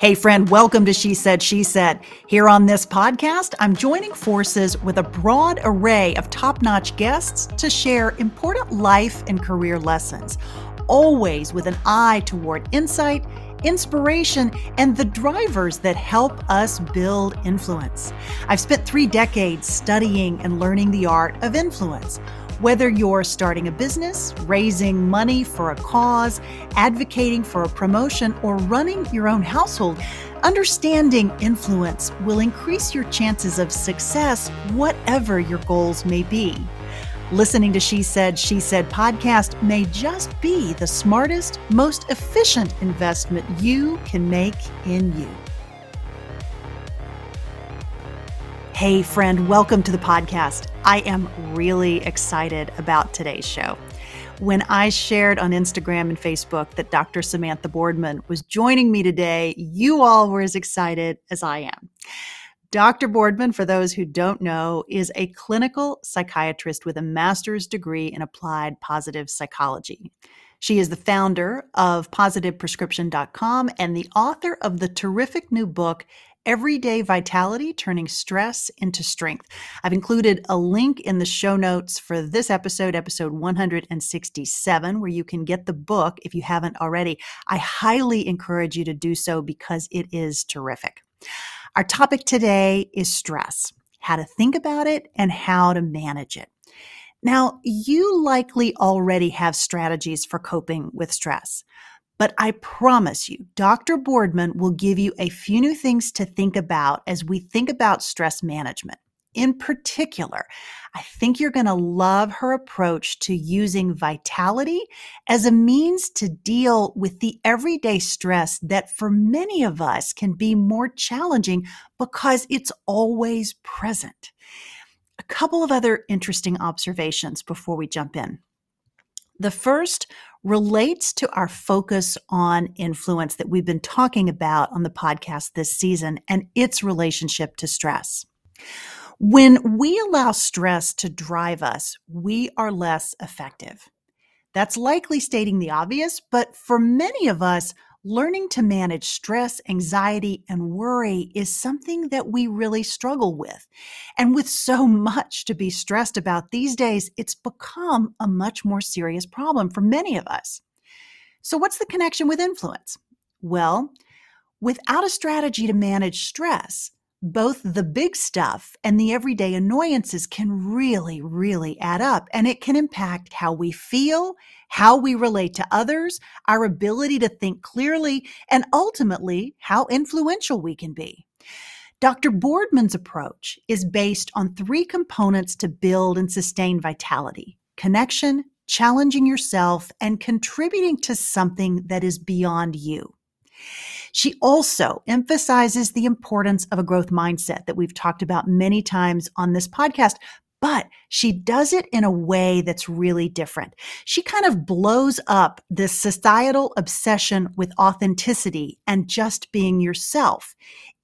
Hey, friend, welcome to She Said, She Said. Here on this podcast, I'm joining forces with a broad array of top notch guests to share important life and career lessons, always with an eye toward insight, inspiration, and the drivers that help us build influence. I've spent three decades studying and learning the art of influence whether you're starting a business, raising money for a cause, advocating for a promotion, or running your own household, understanding influence will increase your chances of success, whatever your goals may be. Listening to She Said, She Said podcast may just be the smartest, most efficient investment you can make in you. Hey, friend, welcome to the podcast. I am really excited about today's show. When I shared on Instagram and Facebook that Dr. Samantha Boardman was joining me today, you all were as excited as I am. Dr. Boardman, for those who don't know, is a clinical psychiatrist with a master's degree in applied positive psychology. She is the founder of positiveprescription.com and the author of the terrific new book, Everyday Vitality Turning Stress into Strength. I've included a link in the show notes for this episode, episode 167, where you can get the book if you haven't already. I highly encourage you to do so because it is terrific. Our topic today is stress how to think about it and how to manage it. Now, you likely already have strategies for coping with stress. But I promise you, Dr. Boardman will give you a few new things to think about as we think about stress management. In particular, I think you're going to love her approach to using vitality as a means to deal with the everyday stress that for many of us can be more challenging because it's always present. A couple of other interesting observations before we jump in. The first relates to our focus on influence that we've been talking about on the podcast this season and its relationship to stress. When we allow stress to drive us, we are less effective. That's likely stating the obvious, but for many of us, learning to manage stress, anxiety, and worry is something that we really struggle with. And with so much to be stressed about these days, it's become a much more serious problem for many of us. So, what's the connection with influence? Well, without a strategy to manage stress, both the big stuff and the everyday annoyances can really, really add up, and it can impact how we feel, how we relate to others, our ability to think clearly, and ultimately how influential we can be. Dr. Boardman's approach is based on three components to build and sustain vitality connection, challenging yourself, and contributing to something that is beyond you. She also emphasizes the importance of a growth mindset that we've talked about many times on this podcast, but she does it in a way that's really different. She kind of blows up this societal obsession with authenticity and just being yourself.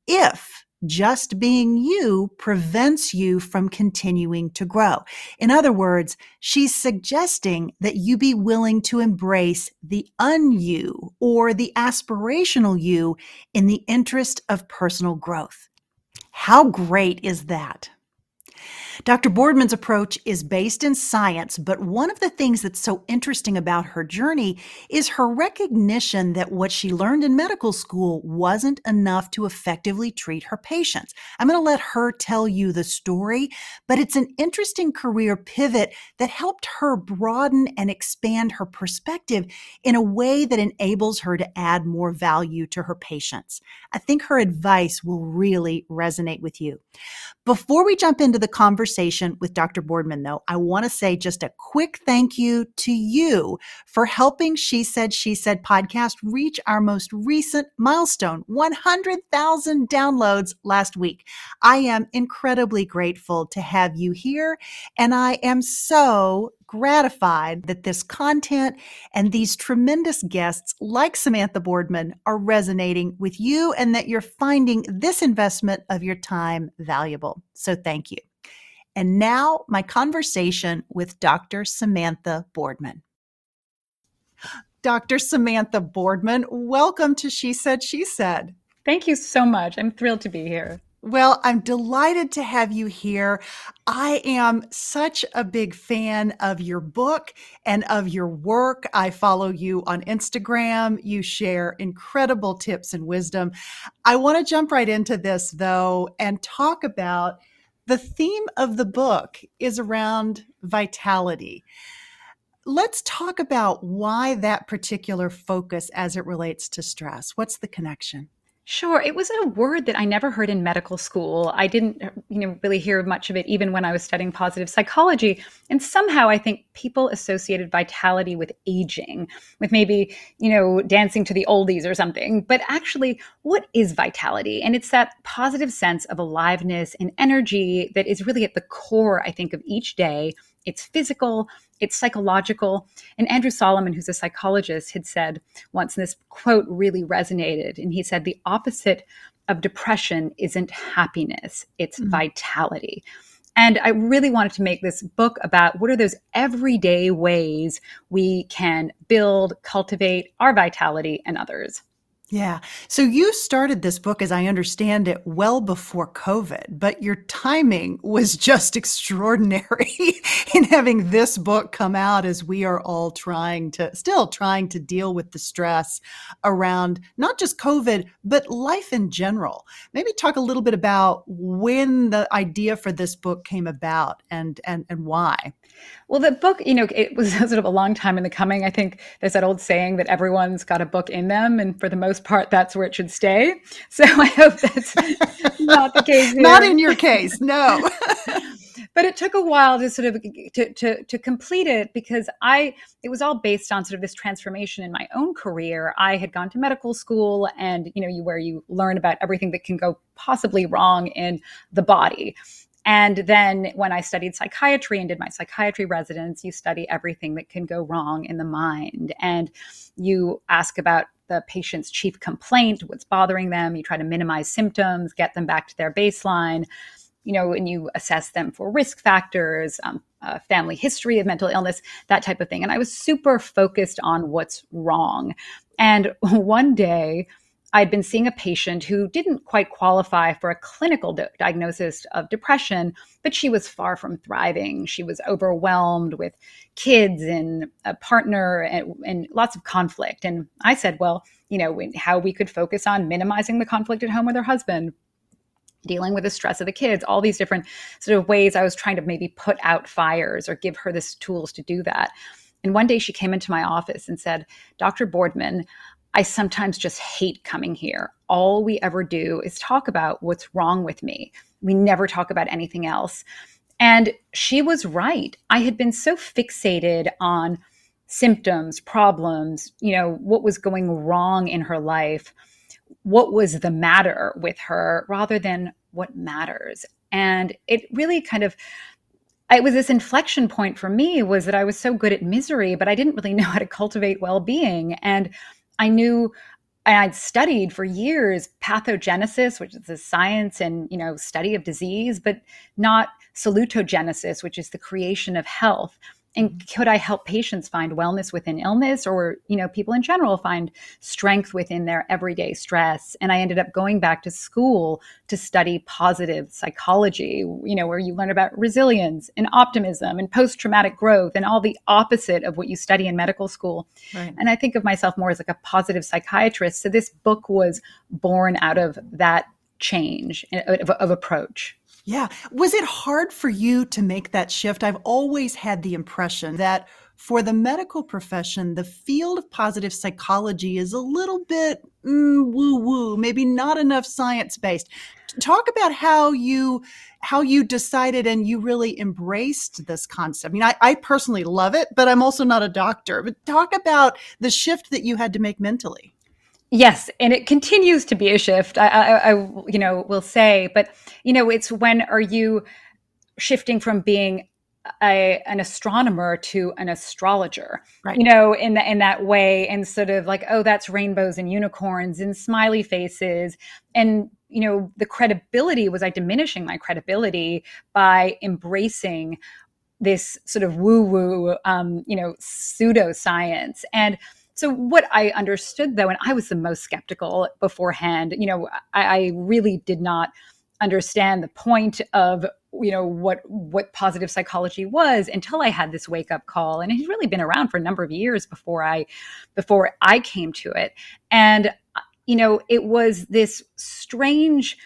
If just being you prevents you from continuing to grow. In other words, she's suggesting that you be willing to embrace the un-you or the aspirational you in the interest of personal growth. How great is that? Dr. Boardman's approach is based in science, but one of the things that's so interesting about her journey is her recognition that what she learned in medical school wasn't enough to effectively treat her patients. I'm going to let her tell you the story, but it's an interesting career pivot that helped her broaden and expand her perspective in a way that enables her to add more value to her patients. I think her advice will really resonate with you. Before we jump into the conversation with Dr. Boardman, though, I want to say just a quick thank you to you for helping She Said, She Said podcast reach our most recent milestone 100,000 downloads last week. I am incredibly grateful to have you here, and I am so gratified that this content and these tremendous guests like Samantha Boardman are resonating with you and that you're finding this investment of your time valuable. So thank you. And now, my conversation with Dr. Samantha Boardman. Dr. Samantha Boardman, welcome to She Said, She Said. Thank you so much. I'm thrilled to be here. Well, I'm delighted to have you here. I am such a big fan of your book and of your work. I follow you on Instagram. You share incredible tips and wisdom. I want to jump right into this, though, and talk about the theme of the book is around vitality. Let's talk about why that particular focus as it relates to stress. What's the connection? Sure. It was a word that I never heard in medical school. I didn't, uh, you know, really hear much of it even when I was studying positive psychology. And somehow I think people associated vitality with aging, with maybe, you know, dancing to the oldies or something. But actually, what is vitality? And it's that positive sense of aliveness and energy that is really at the core, I think, of each day it's physical, it's psychological. And Andrew Solomon, who's a psychologist, had said once, and this quote really resonated. And he said, The opposite of depression isn't happiness, it's mm-hmm. vitality. And I really wanted to make this book about what are those everyday ways we can build, cultivate our vitality and others. Yeah. So you started this book, as I understand it, well before COVID, but your timing was just extraordinary in having this book come out as we are all trying to, still trying to deal with the stress around not just COVID, but life in general. Maybe talk a little bit about when the idea for this book came about and, and, and why. Well, the book, you know, it was sort of a long time in the coming. I think there's that old saying that everyone's got a book in them, and for the most part, that's where it should stay. So I hope that's not the case. Here. Not in your case, no. but it took a while to sort of to, to to complete it because I it was all based on sort of this transformation in my own career. I had gone to medical school, and you know, you where you learn about everything that can go possibly wrong in the body and then when I studied psychiatry and did my psychiatry residence, you study everything that can go wrong in the mind. And you ask about the patient's chief complaint, what's bothering them. You try to minimize symptoms, get them back to their baseline, you know, and you assess them for risk factors, um, uh, family history of mental illness, that type of thing. And I was super focused on what's wrong. And one day, I'd been seeing a patient who didn't quite qualify for a clinical di- diagnosis of depression, but she was far from thriving. She was overwhelmed with kids and a partner and, and lots of conflict. And I said, well, you know, how we could focus on minimizing the conflict at home with her husband, dealing with the stress of the kids, all these different sort of ways I was trying to maybe put out fires or give her the tools to do that. And one day she came into my office and said, Dr. Boardman, I sometimes just hate coming here. All we ever do is talk about what's wrong with me. We never talk about anything else. And she was right. I had been so fixated on symptoms, problems, you know, what was going wrong in her life, what was the matter with her, rather than what matters. And it really kind of it was this inflection point for me was that I was so good at misery, but I didn't really know how to cultivate well-being. And I knew and I'd studied for years pathogenesis, which is the science and you know study of disease, but not salutogenesis, which is the creation of health and could i help patients find wellness within illness or you know people in general find strength within their everyday stress? And i ended up going back to school to study positive psychology you know where you learn about resilience and optimism and post-traumatic growth and all the opposite of what you study in medical school. Right. and i think of myself more as like a positive psychiatrist. So this book was born out of that change of, of approach yeah. Was it hard for you to make that shift? I've always had the impression that for the medical profession, the field of positive psychology is a little bit mm, woo woo, maybe not enough science based. Talk about how you how you decided and you really embraced this concept. I mean, I, I personally love it, but I'm also not a doctor. But talk about the shift that you had to make mentally. Yes, and it continues to be a shift. I, I, I, you know, will say, but you know, it's when are you shifting from being a, an astronomer to an astrologer, right. you know, in that in that way, and sort of like, oh, that's rainbows and unicorns and smiley faces, and you know, the credibility was I diminishing my credibility by embracing this sort of woo woo, um, you know, pseudoscience and so what I understood though, and I was the most skeptical beforehand, you know, I, I really did not understand the point of you know what what positive psychology was until I had this wake up call and it's really been around for a number of years before I before I came to it. And uh, you know it was this strange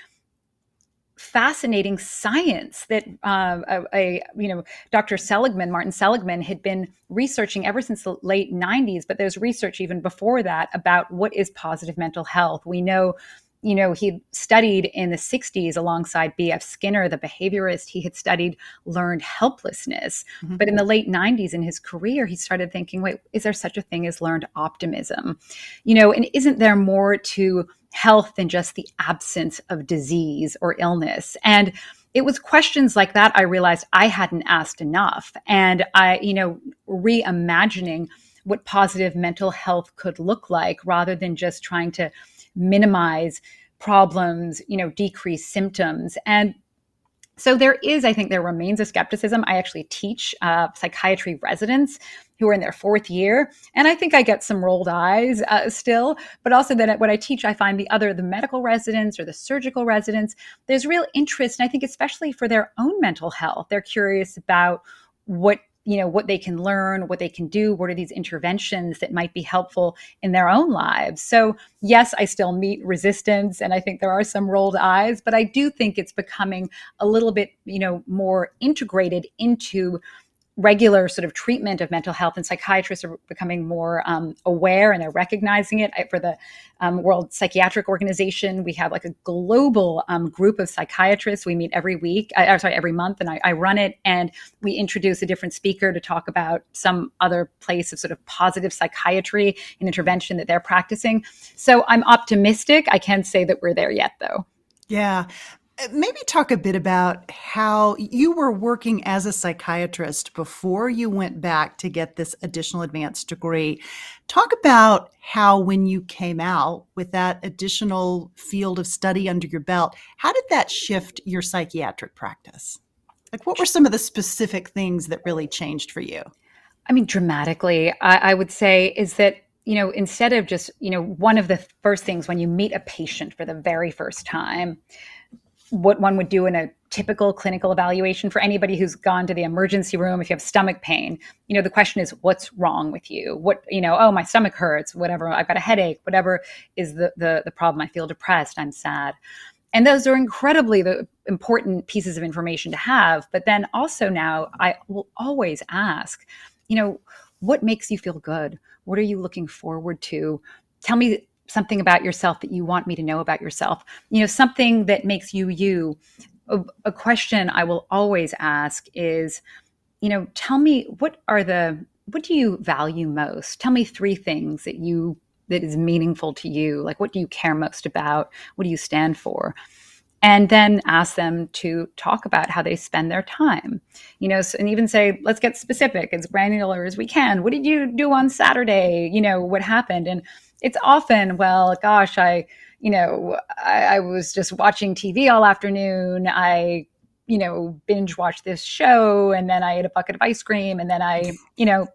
fascinating science that uh, a, a, you know Dr. Seligman, Martin Seligman, had been researching ever since the late 90s. But there's research even before that about what is positive mental health. We know you know, he studied in the 60s alongside B.F. Skinner, the behaviorist. He had studied learned helplessness. Mm-hmm. But in the late 90s in his career, he started thinking, wait, is there such a thing as learned optimism? You know, and isn't there more to health than just the absence of disease or illness? And it was questions like that I realized I hadn't asked enough. And I, you know, reimagining what positive mental health could look like rather than just trying to minimize problems, you know, decrease symptoms. And so there is, I think, there remains a skepticism. I actually teach uh, psychiatry residents who are in their fourth year, and I think I get some rolled eyes uh, still. But also that when I teach, I find the other the medical residents or the surgical residents, there's real interest, and I think especially for their own mental health, they're curious about what you know what they can learn what they can do what are these interventions that might be helpful in their own lives. So yes i still meet resistance and i think there are some rolled eyes but i do think it's becoming a little bit you know more integrated into regular sort of treatment of mental health and psychiatrists are becoming more um, aware and they're recognizing it. I, for the um, world psychiatric organization we have like a global um, group of psychiatrists. We meet every week uh, sorry every month and I, I, run it. And we introduce a different speaker to talk about some other place of sort of positive psychiatry and intervention that they're practicing. So i'm optimistic. I can't say that we're there yet though. Yeah. Maybe talk a bit about how you were working as a psychiatrist before you went back to get this additional advanced degree. Talk about how, when you came out with that additional field of study under your belt, how did that shift your psychiatric practice? Like, what were some of the specific things that really changed for you? I mean, dramatically, I, I would say is that you know, instead of just, you know, one of the first things when you meet a patient for the very first time, what one would do in a typical clinical evaluation for anybody who's gone to the emergency room if you have stomach pain. You know the question is what's wrong with you? What you know oh my stomach hurts whatever i've got a headache whatever is the the, the problem. I feel depressed i'm sad. And those are incredibly the important pieces of information to have. But then also now i will always ask you know what makes you feel good? What are you looking forward to? Tell me something about yourself that you want me to know about yourself. You know something that makes you you. A, a, question i will always ask is you know tell me what are the what do you value most? Tell me three things that you that is meaningful to you. Like what do you care most about? What do you stand for? And then ask them to talk about how they spend their time. You know so, and even say let's get specific as granular as we can. What did you do on saturday? You know what happened? And it's often, well, gosh, I, you know, I, I was just watching TV all afternoon. I, you know, binge watched this show and then I ate a bucket of ice cream and then I, you know,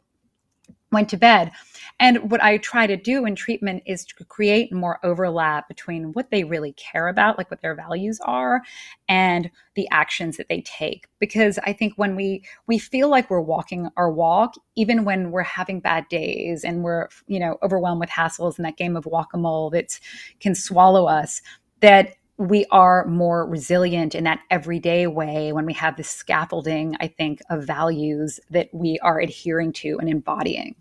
went to bed. And what I try to do in treatment is to create more overlap between what they really care about, like what their values are, and the actions that they take. Because I think when we we feel like we're walking our walk, even when we're having bad days and we're you know overwhelmed with hassles and that game of whack-a-mole that can swallow us, that we are more resilient in that everyday way when we have this scaffolding, I think, of values that we are adhering to and embodying.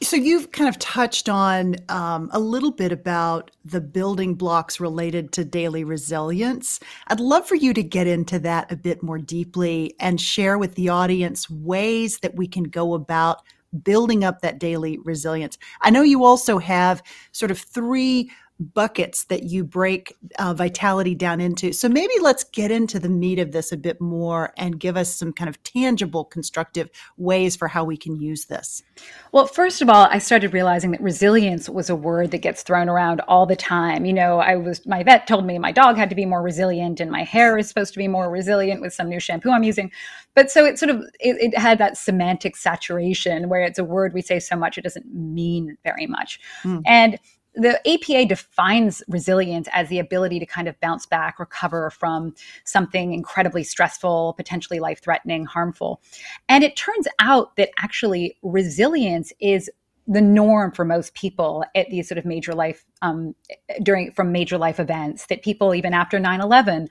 So you've kind of touched on um, a little bit about the building blocks related to daily resilience. I'd love for you to get into that a bit more deeply and share with the audience ways that we can go about building up that daily resilience. I know you also have sort of three buckets that you break uh, vitality down into. So maybe let's get into the meat of this a bit more and give us some kind of tangible, constructive ways for how we can use this. Well, first of all, I started realizing that resilience was a word that gets thrown around all the time. You know, I was my vet told me my dog had to be more resilient and my hair is supposed to be more resilient with some new shampoo I'm using. But so it sort of it, it had that semantic saturation where it's a word we say so much it doesn't mean very much. Mm. And the APA defines resilience as the ability to kind of bounce back, recover from something incredibly stressful, potentially life threatening, harmful. And it turns out that actually resilience is the norm for most people at these sort of major life um, during from major life events that people even after 9-11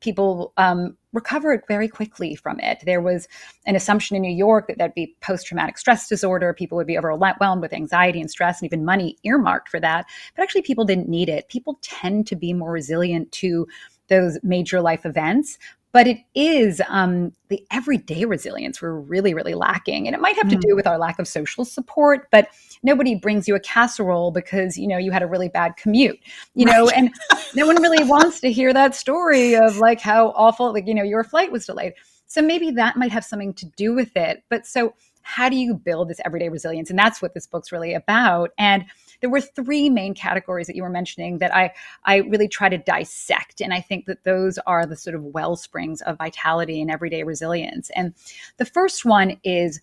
people um, recovered very quickly from it. There was an assumption in new york that there'd be post-traumatic stress disorder. People would be overwhelmed with anxiety and stress and even money earmarked for that. But actually people didn't need it. People tend to be more resilient to those major life events but it is um, the everyday resilience we're really really lacking and it might have mm. to do with our lack of social support but nobody brings you a casserole because you know you had a really bad commute you right. know and no one really wants to hear that story of like how awful like you know your flight was delayed so maybe that might have something to do with it but so how do you build this everyday resilience and that's what this book's really about and there were three main categories that you were mentioning that I I really try to dissect, and I think that those are the sort of well springs of vitality and everyday resilience. And the first one is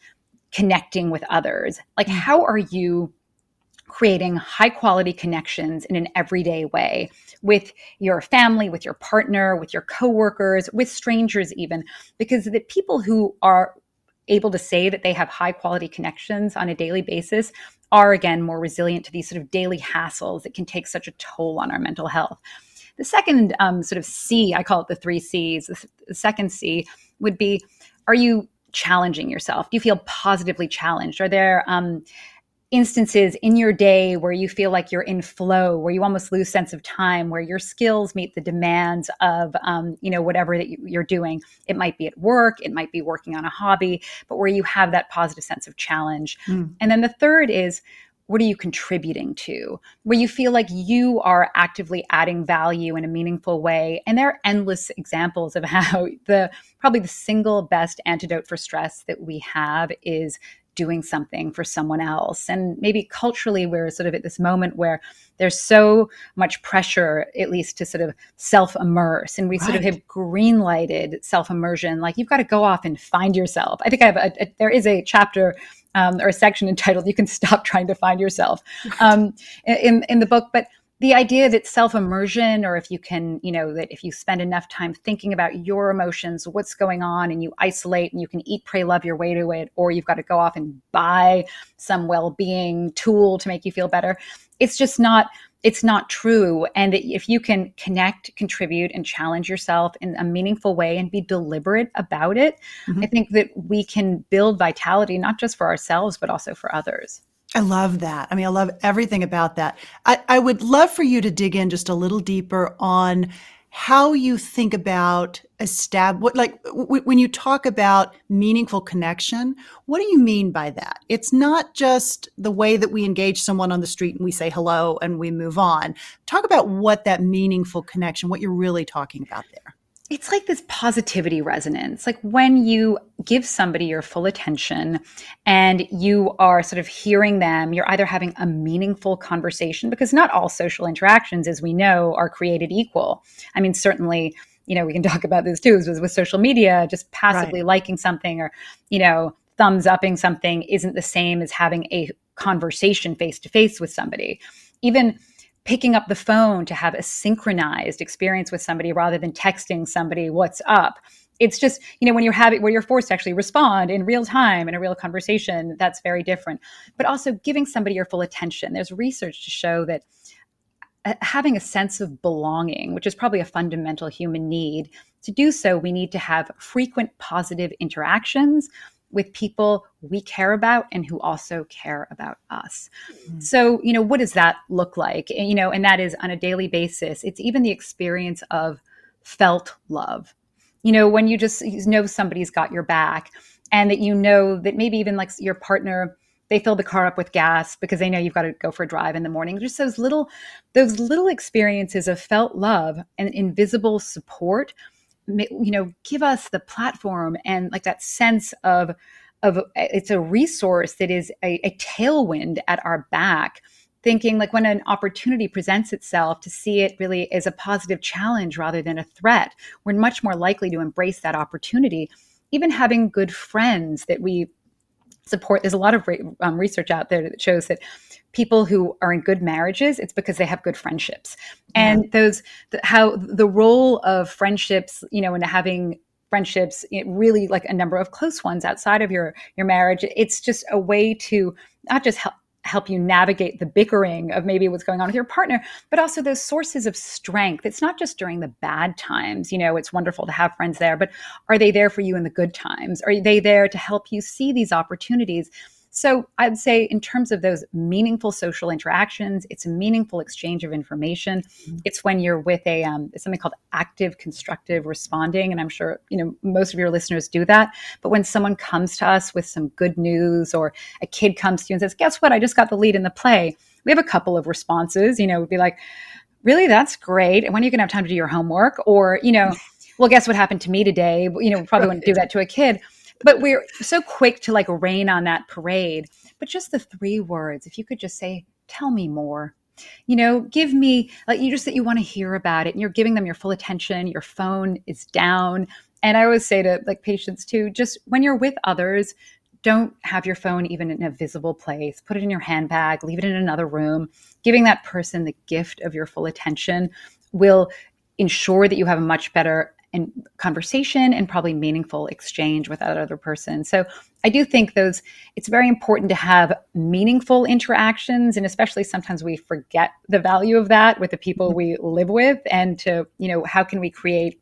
connecting with others. Like, mm. how are you? creating high quality connections in an everyday way with your family, with your partner, with your coworkers, with strangers even because the people who are able to say that they have high quality connections on a daily basis are again more resilient to these sort of daily hassles that can take such a toll on our mental health. The second um, sort of C, I call it the three C's. The second C would be Are you challenging yourself? Do you feel positively challenged? Are there um, instances in your day where you feel like you're in flow where you almost lose sense of time where your skills meet the demands of um, you know whatever that you, are doing. It might be at work it might be working on a hobby but where you have that positive sense of challenge. Mm. and then the third is what are you contributing to? Where you feel like you are actively adding value in a meaningful way. And there are endless examples of how the probably the single best antidote for stress that we have is doing something for someone else. And maybe culturally, we're sort of at this moment where there's so much pressure, at least to sort of self immerse. And we right. sort of have green lighted self immersion. Like you've got to go off and find yourself. I think I have a, a there is a chapter um, or a section entitled "You Can Stop Trying to Find Yourself" um, in in the book, but the idea that self immersion, or if you can, you know, that if you spend enough time thinking about your emotions, what's going on, and you isolate and you can eat, pray, love your way to it, or you've got to go off and buy some well being tool to make you feel better, it's just not. It's not true. And if you can connect, contribute, and challenge yourself in a meaningful way and be deliberate about it, mm-hmm. I think that we can build vitality, not just for ourselves, but also for others. I love that. I mean, I love everything about that. I, I would love for you to dig in just a little deeper on how you think about estab what like w- when you talk about meaningful connection what do you mean by that it's not just the way that we engage someone on the street and we say hello and we move on talk about what that meaningful connection what you're really talking about there it's like this positivity resonance. Like when you give somebody your full attention and you are sort of hearing them, you're either having a meaningful conversation because not all social interactions, as we know, are created equal. I mean, certainly, you know, we can talk about this too with, with social media, just passively right. liking something or, you know, thumbs upping something isn't the same as having a conversation face to face with somebody. Even picking up the phone to have a synchronized experience with somebody rather than texting somebody what's up? It's just you know when you're having where you're forced to actually respond in real time in a real conversation that's very different. But also giving somebody your full attention. There's research to show that uh, having a sense of belonging which is probably a fundamental human need to do so we need to have frequent positive interactions with people we care about and who also care about us. Mm-hmm. So, you know, what does that look like? And, you know, and that is on a daily basis. It's even the experience of felt love. You know, when you just know somebody's got your back and that you know that maybe even like your partner they fill the car up with gas because they know you've got to go for a drive in the morning just those little those little experiences of felt love and invisible support you know give us the platform and like that sense of of it's a resource that is a, a tailwind at our back thinking like when an opportunity presents itself to see it really as a positive challenge rather than a threat we're much more likely to embrace that opportunity. Even having good friends that we support there's a lot of um, research out there that shows that people who are in good marriages it's because they have good friendships yeah. and those the, how the role of friendships you know and having friendships really like a number of close ones outside of your your marriage it's just a way to not just help help you navigate the bickering of maybe what's going on with your partner, but also those sources of strength. It's not just during the bad times, you know, it's wonderful to have friends there, but are they there for you in the good times? Are they there to help you see these opportunities? So I'd say, in terms of those meaningful social interactions, it's a meaningful exchange of information. Mm-hmm. It's when you're with a um, something called active constructive responding, and I'm sure you know most of your listeners do that. But when someone comes to us with some good news, or a kid comes to you and says, "Guess what? I just got the lead in the play," we have a couple of responses. You know, we'd be like, "Really? That's great." And when are you going to have time to do your homework? Or you know. Well, guess what happened to me today? You know, probably wouldn't do that to a kid but we're so quick to like rain on that parade. But just the three words, if you could just say, tell me more. You know, give me like you just that you want to hear about it and you're giving them your full attention, your phone is down. And I always say to like patients too, just when you're with others, don't have your phone even in a visible place. Put it in your handbag, leave it in another room. Giving that person the gift of your full attention will ensure that you have a much better and conversation and probably meaningful exchange with that other person. So I do think those it's very important to have meaningful interactions and especially sometimes we forget the value of that with the people we live with and to, you know, how can we create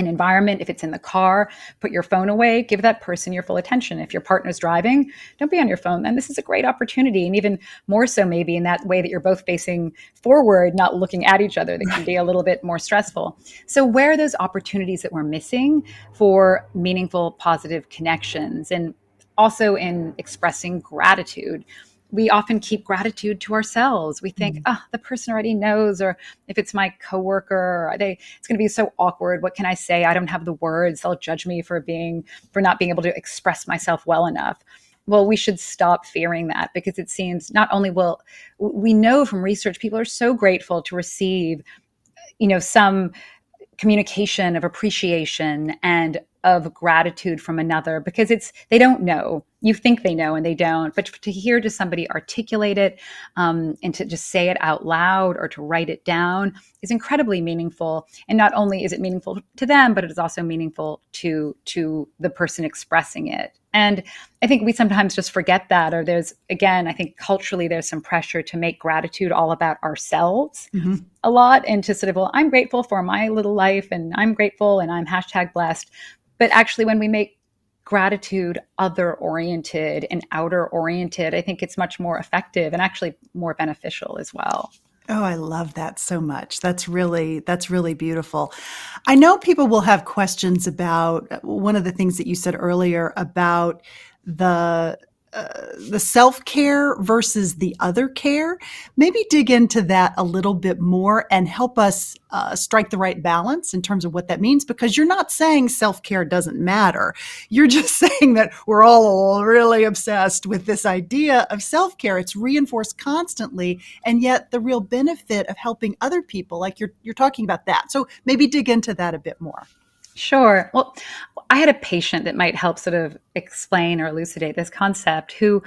an environment. If it's in the car, put your phone away, give that person your full attention. If your partner's driving, don't be on your phone. Then this is a great opportunity. And even more so, maybe in that way that you're both facing forward, not looking at each other, that can be a little bit more stressful. So, where are those opportunities that we're missing for meaningful, positive connections? And also in expressing gratitude we often keep gratitude to ourselves. We think, mm-hmm. oh, the person already knows, or if it's my coworker, they it's going to be so awkward. What can I say? I don't have the words. They'll judge me for being for not being able to express myself well enough. Well, we should stop fearing that because it seems not only will we know from research people are so grateful to receive, you know, some communication of appreciation and of gratitude from another because it's they don't know. You think they know and they don't but to hear to somebody articulate it um, and to just say it out loud or to write it down is incredibly meaningful. And not only is it meaningful to them but it is also meaningful to to the person expressing it. And i think we sometimes just forget that or there's again i think culturally there's some pressure to make gratitude all about ourselves mm-hmm. a lot and to sort of well i'm grateful for my little life and i'm grateful and i'm hashtag blessed but actually, when we make gratitude other oriented and outer oriented, I think it's much more effective and actually more beneficial as well. Oh, I love that so much. That's really that's really beautiful. I know people will have questions about uh, one of the things that you said earlier about the the self care versus the other care. Maybe dig into that a little bit more and help us uh, strike the right balance in terms of what that means because you're not saying self care doesn't matter. You're just saying that we're all really obsessed with this idea of self care. It's reinforced constantly, and yet the real benefit of helping other people, like you're, you're talking about that. So maybe dig into that a bit more. Sure. Well, I had a patient that might help sort of explain or elucidate this concept who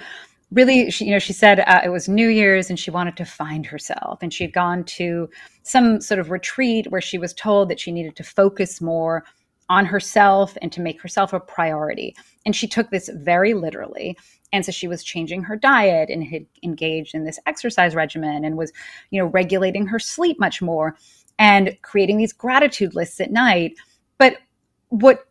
really she, you know she said uh, it was new year's and she wanted to find herself. And she had gone to some sort of retreat where she was told that she needed to focus more on herself and to make herself a priority. And she took this very literally. And so she was changing her diet and had engaged in this exercise regimen and was you know regulating her sleep much more and creating these gratitude lists at night but what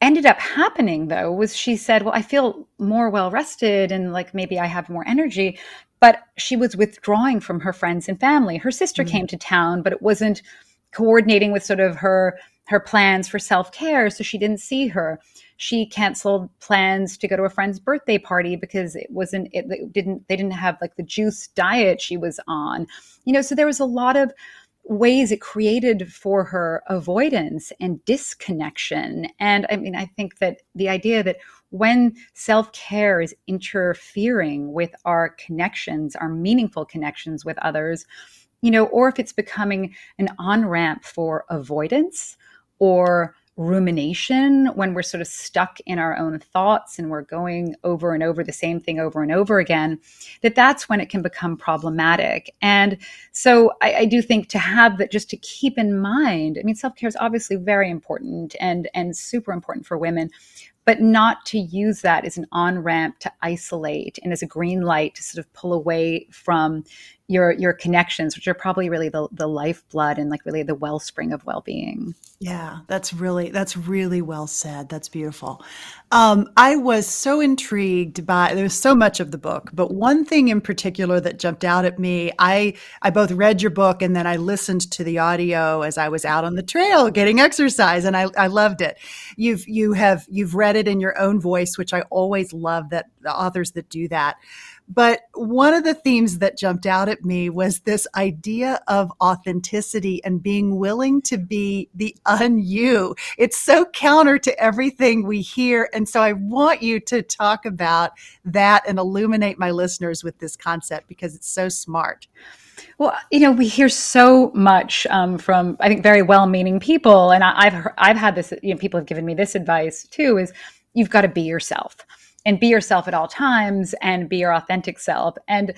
ended up happening though was she said, Well, I feel more well rested and like maybe I have more energy. But she was withdrawing from her friends and family. Her sister mm-hmm. came to town, but it wasn't coordinating with sort of her her plans for self care, so she didn't see her. She canceled plans to go to a friend's birthday party because it wasn't, it didn't, they didn't have like the juice diet she was on. You know, so there was a lot of ways it created for her avoidance and disconnection. And I mean, I think that the idea that when self care is interfering with our connections, our meaningful connections with others, you know, or if it's becoming an on ramp for avoidance or rumination when we're sort of stuck in our own thoughts and we're going over and over the same thing over and over again that that's when it can become problematic. And so I, I do think to have that just to keep in mind i mean self-care is obviously very important and and super important for women but not to use that as an on ramp to isolate and as a green light to sort of pull away from your your connections which are probably really the the lifeblood and like really the wellspring of well-being. Yeah that's really that's really well said. That's beautiful. Um, i was so intrigued by there's so much of the book but one thing in particular that jumped out at me i i both read your book and then i listened to the audio as i was out on the trail getting exercise and i, I loved it. You've you have you've read it in your own voice which i always love that the authors that do that but one of the themes that jumped out at me was this idea of authenticity and being willing to be the un you. It's so counter to everything we hear. And so I want you to talk about that and illuminate my listeners with this concept because it's so smart. Well, you know, we hear so much um, from I think very well-meaning people, and I, have I've had this. You know, people have given me this advice too: is you've got to be yourself and be yourself at all times and be your authentic self. And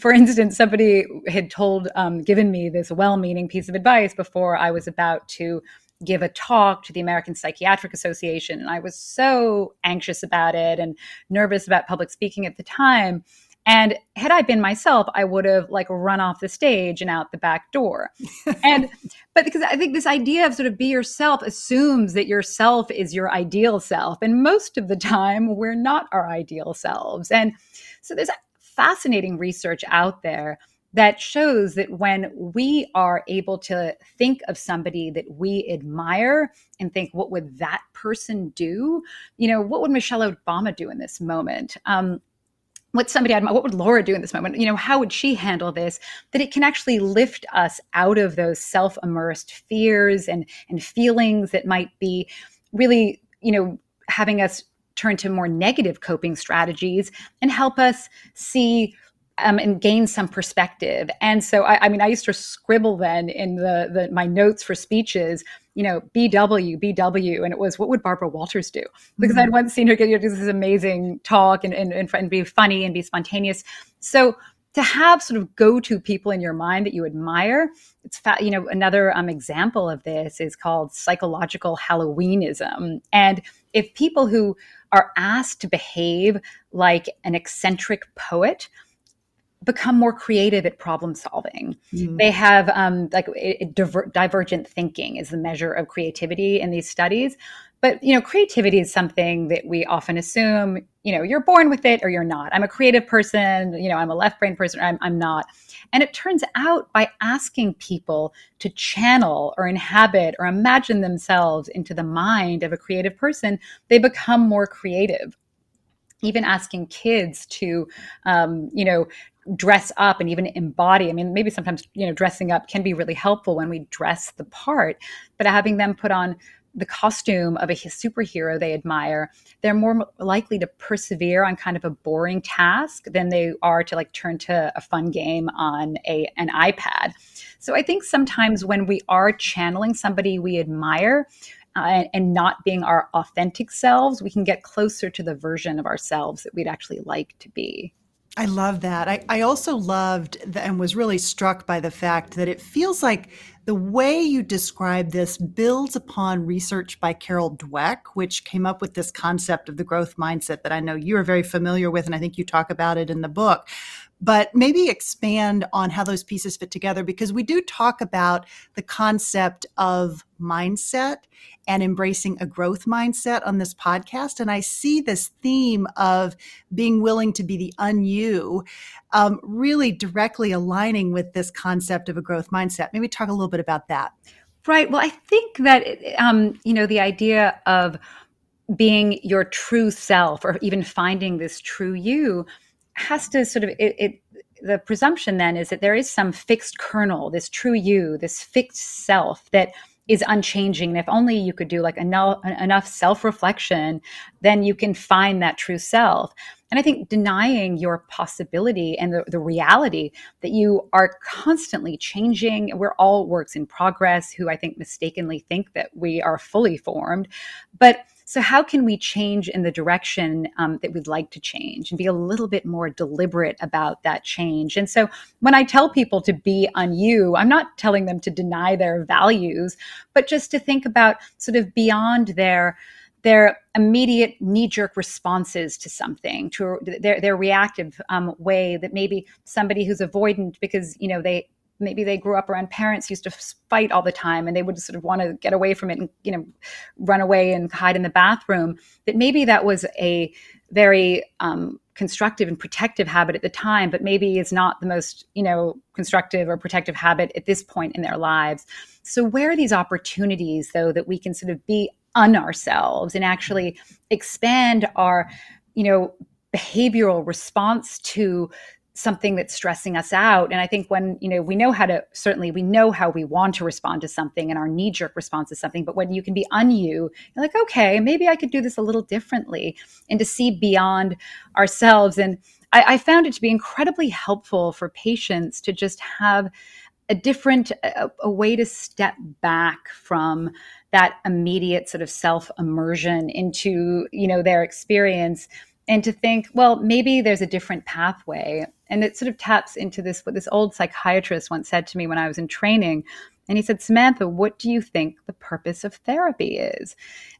for instance, somebody had told, um, given me this well meaning piece of advice before I was about to give a talk to the American Psychiatric Association. And I was so anxious about it and nervous about public speaking at the time. And had I been myself, I would have like run off the stage and out the back door. and but because I think this idea of sort of be yourself assumes that yourself is your ideal self. And most of the time we're not our ideal selves. And so there's fascinating research out there that shows that when we are able to think of somebody that we admire and think what would that person do you know what would michelle obama do in this moment um, what somebody I'd, what would Laura do in this moment? You know, how would she handle this? That it can actually lift us out of those self-immersed fears and and feelings that might be really, you know, having us turn to more negative coping strategies and help us see um, and gain some perspective. And so, I, I, mean, I used to scribble then in the, the my notes for speeches, you know, BW, BW, and it was what would Barbara Walters do? Because mm-hmm. I'd once seen her get, you know, this amazing talk and, and, and be funny and be spontaneous. So to have sort of go-to people in your mind that you admire, it's fa- you know another um, example of this is called psychological Halloweenism, and if people who are asked to behave like an eccentric poet become more creative at problem solving. Mm. They have um, like diver- divergent thinking is the measure of creativity in these studies. But you know, creativity is something that we often assume. You know, you're born with it or you're not. I'm a creative person. You know, I'm a left brain person. I'm, I'm not. And it turns out by asking people to channel or inhabit or imagine themselves into the mind of a creative person, they become more creative even asking kids to um, you know dress up and even embody. I mean, maybe sometimes, you know, dressing up can be really helpful when we dress the part, but having them put on the costume of a superhero they admire, they're more likely to persevere on kind of a boring task than they are to like turn to a fun game on a an iPad. So I think sometimes when we are channeling somebody we admire, uh, and not being our authentic selves, we can get closer to the version of ourselves that we'd actually like to be. I love that. I, I also loved the, and was really struck by the fact that it feels like the way you describe this builds upon research by Carol Dweck, which came up with this concept of the growth mindset that I know you are very familiar with, and I think you talk about it in the book but maybe expand on how those pieces fit together because we do talk about the concept of mindset and embracing a growth mindset on this podcast. And I see this theme of being willing to be the un um, really directly aligning with this concept of a growth mindset. Maybe talk a little bit about that. Right. Well, I think that, um, you know, the idea of being your true self or even finding this true you has to sort of, it, it the presumption then is that there is some fixed kernel, this true you, this fixed self that is unchanging. And if only you could do like enough, enough self reflection, then you can find that true self. And I think denying your possibility and the, the reality that you are constantly changing, we're all works in progress who I think mistakenly think that we are fully formed. But so, how can we change in the direction um, that we'd like to change and be a little bit more deliberate about that change? And so, when I tell people to be un-you, I'm not telling them to deny their values, but just to think about sort of beyond their their immediate knee-jerk responses to something to their, their reactive um, way that maybe somebody who's avoidant because you know they maybe they grew up around parents used to fight all the time and they would sort of want to get away from it and you know run away and hide in the bathroom that maybe that was a very um, constructive and protective habit at the time but maybe is not the most you know constructive or protective habit at this point in their lives. So where are these opportunities though that we can sort of be on ourselves and actually mm-hmm. expand our you know behavioral response to something that's stressing us out. And i think when you know we know how to certainly we know how we want to respond to something and our knee jerk response to something but when you can be un-you you're like okay maybe i could do this a little differently and to see beyond ourselves. And I, I found it to be incredibly helpful for patients to just have a different a, a way to step back from that immediate sort of self immersion into you know their experience and to think well maybe there's a different pathway. And it sort of taps into this what this old psychiatrist once said to me when i was in training. And he said samantha what do you think the purpose of therapy is?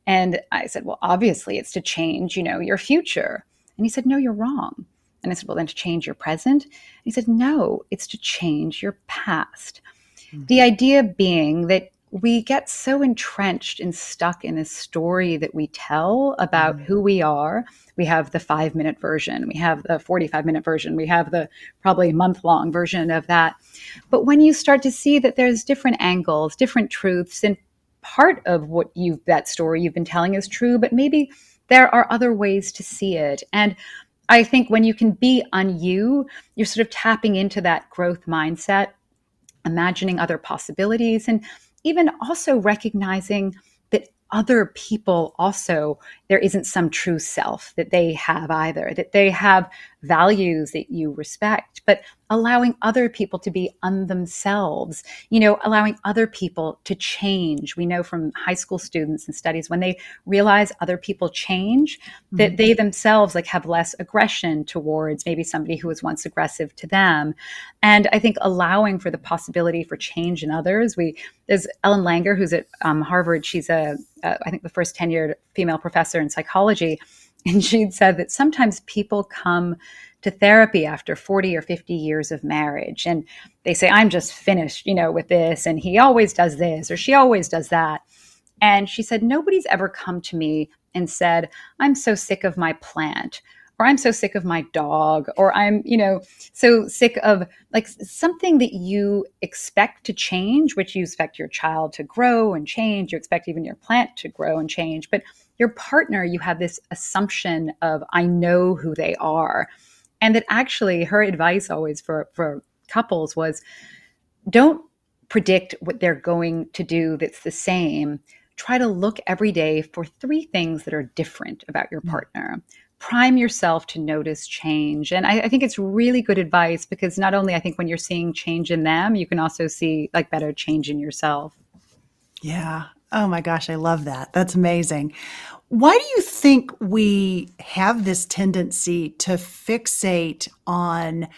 And i said well obviously it's to change you know your future. And he said no you're wrong and i said well then to change your present and he said no it's to change your past mm-hmm. the idea being that we get so entrenched and stuck in a story that we tell about mm. who we are. We have the five minute version, we have the 45 minute version, we have the probably month long version of that. But when you start to see that there's different angles, different truths, and part of what you've that story you've been telling is true, but maybe there are other ways to see it. And I think when you can be un-you, you're sort of tapping into that growth mindset, imagining other possibilities. And even also recognizing that other people also there isn't some true self that they have either that they have values that you respect but allowing other people to be on themselves you know allowing other people to change. We know from high school students and studies when they realize other people change mm-hmm. that they themselves like have less aggression towards maybe somebody who was once aggressive to them. And i think allowing for the possibility for change in others we there's ellen langer who's at um, harvard. She's a, a I think the first tenured female professor in psychology and she'd said that sometimes people come to therapy after 40 or 50 years of marriage and they say i'm just finished you know with this and he always does this or she always does that. And she said nobody's ever come to me and said i'm so sick of my plant or i'm so sick of my dog or i'm you know so sick of like something that you expect to change which you expect your child to grow and change you expect even your plant to grow and change but your partner you have this assumption of i know who they are. And that actually her advice always for for couples was don't predict what they're going to do that's the same. Try to look every day for three things that are different about your mm. partner. Prime yourself to notice change. And I, I, think it's really good advice because not only i think when you're seeing change in them you can also see like better change in yourself. Yeah oh my gosh i love that that's amazing why do you think we have this tendency to fixate on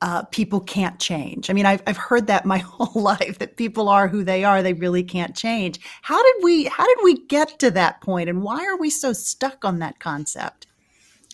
uh, people can't change? I mean, I've, I've heard that my whole life that people are who they are, they really can't change. How did we how did we get to that point, and why are we so stuck on that concept?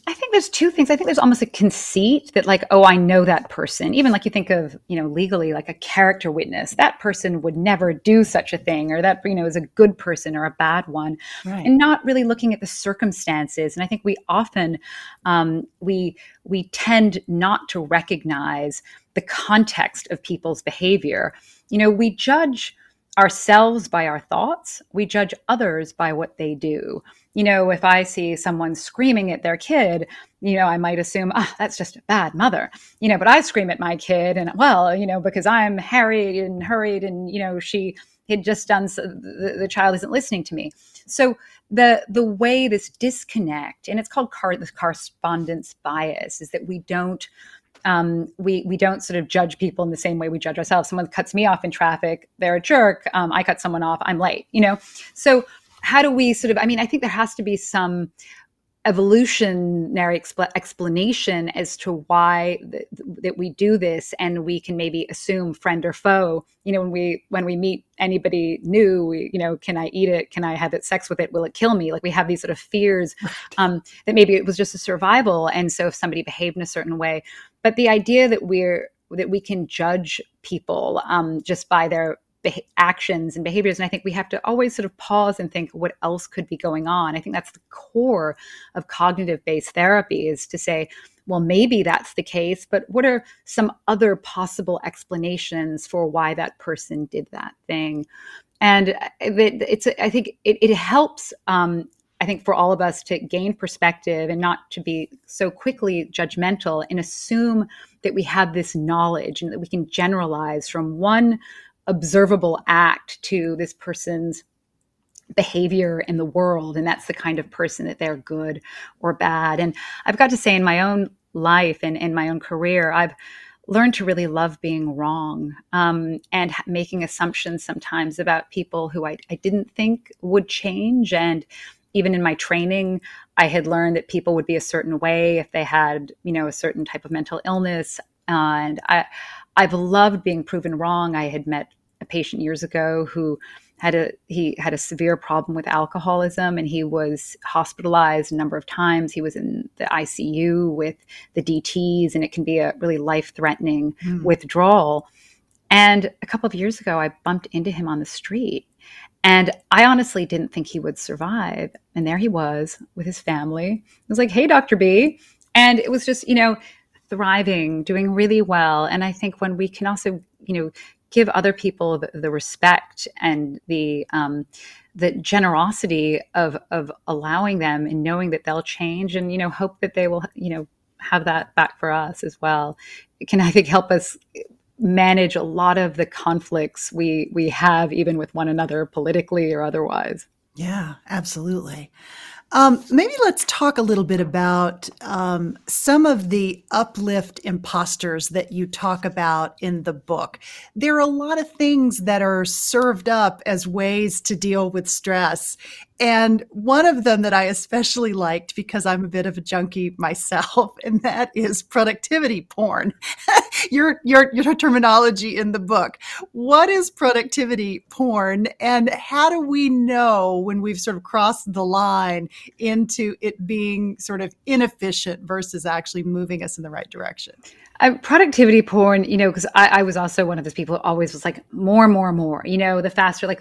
I think there's two things. I think there's almost a conceit that, like, oh, I know that person. Even like you think of, you know, legally, like a character witness. That person would never do such a thing, or that, you know, is a good person or a bad one, right. and not really looking at the circumstances. And I think we often um, we we tend not to recognize the context of people's behavior. You know, we judge ourselves by our thoughts, we judge others by what they do. You know, if I see someone screaming at their kid, you know, I might assume, ah, oh, that's just a bad mother, you know, but I scream at my kid and, well, you know, because I'm harried and hurried and, you know, she had just done, so the, the child isn't listening to me. So the the way this disconnect, and it's called car, the correspondence bias, is that we don't um, we we don't sort of judge people in the same way we judge ourselves. Someone cuts me off in traffic, they're a jerk. Um, I cut someone off, I'm late. You know, so how do we sort of? I mean, I think there has to be some evolutionary expl- explanation as to why th- that we do this and we can maybe assume friend or foe. You know when we when we meet anybody new we, you know can i eat it? Can i have it sex with it? Will it kill me? Like we have these sort of fears um, that maybe it was just a survival and so if somebody behaved in a certain way. But the idea that we're that we can judge people um, just by their actions and behaviors. And I think we have to always sort of pause and think what else could be going on. I think that's the core of cognitive based therapy is to say, well, maybe that's the case, but what are some other possible explanations for why that person did that thing? And it, it's, I think it, it helps um, I think for all of us to gain perspective and not to be so quickly judgmental and assume that we have this knowledge and that we can generalize from one observable act to this person's behavior in the world and that's the kind of person that they're good or bad. And i've got to say in my own life and in my own career i've learned to really love being wrong um, and making assumptions sometimes about people who I, I didn't think would change. And even in my training i had learned that people would be a certain way if they had you know a certain type of mental illness. And i i've loved being proven wrong. I had met patient years ago who had a he had a severe problem with alcoholism and he was hospitalized a number of times. He was in the ICU with the DTs and it can be a really life threatening mm. withdrawal. And a couple of years ago I bumped into him on the street and I honestly didn't think he would survive. And there he was with his family. I was like hey Dr. B. And it was just you know thriving doing really well. And I think when we can also you know give other people the, the respect and the um, the generosity of of allowing them and knowing that they'll change and you know hope that they will you know have that back for us as well. It can i think help us manage a lot of the conflicts we we have even with one another politically or otherwise. Yeah absolutely um, maybe let's talk a little bit about um, some of the uplift imposters that you talk about in the book. There are a lot of things that are served up as ways to deal with stress. And one of them that I especially liked because I'm a bit of a junkie myself, and that is productivity porn. your, your, your terminology in the book. What is productivity porn, and how do we know when we've sort of crossed the line into it being sort of inefficient versus actually moving us in the right direction? Productivity porn, you know, because I, I, was also one of those people who always was like more, more, more. You know, the faster, like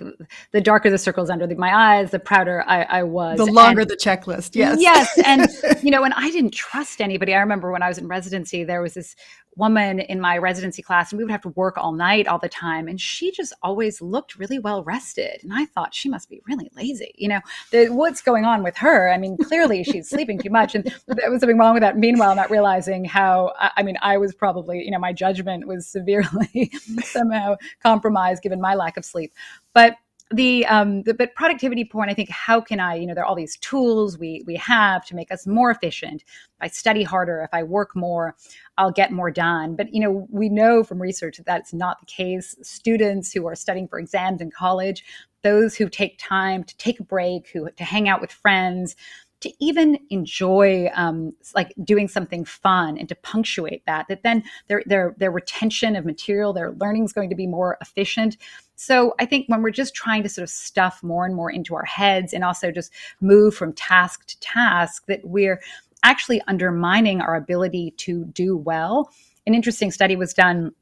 the darker the circles under the, my eyes, the prouder I, I was. The longer and, the checklist, yes, yes, and you know, and I didn't trust anybody. I remember when I was in residency, there was this woman in my residency class and we would have to work all night all the time and she just always looked really well rested and i thought she must be really lazy you know the, what's going on with her i mean clearly she's sleeping too much and there was something wrong with that meanwhile not realizing how i mean i was probably you know my judgment was severely somehow compromised given my lack of sleep. But the um the, but productivity porn i think how can i you know there are all these tools we we have to make us more efficient. If i study harder if i work more i'll get more done. But you know we know from research that that's not the case. Students who are studying for exams in college those who take time to take a break who to hang out with friends to even enjoy um, like doing something fun and to punctuate that that then their their their retention of material their learning is going to be more efficient. So i think when we're just trying to sort of stuff more and more into our heads and also just move from task to task that we're actually undermining our ability to do well. An interesting study was done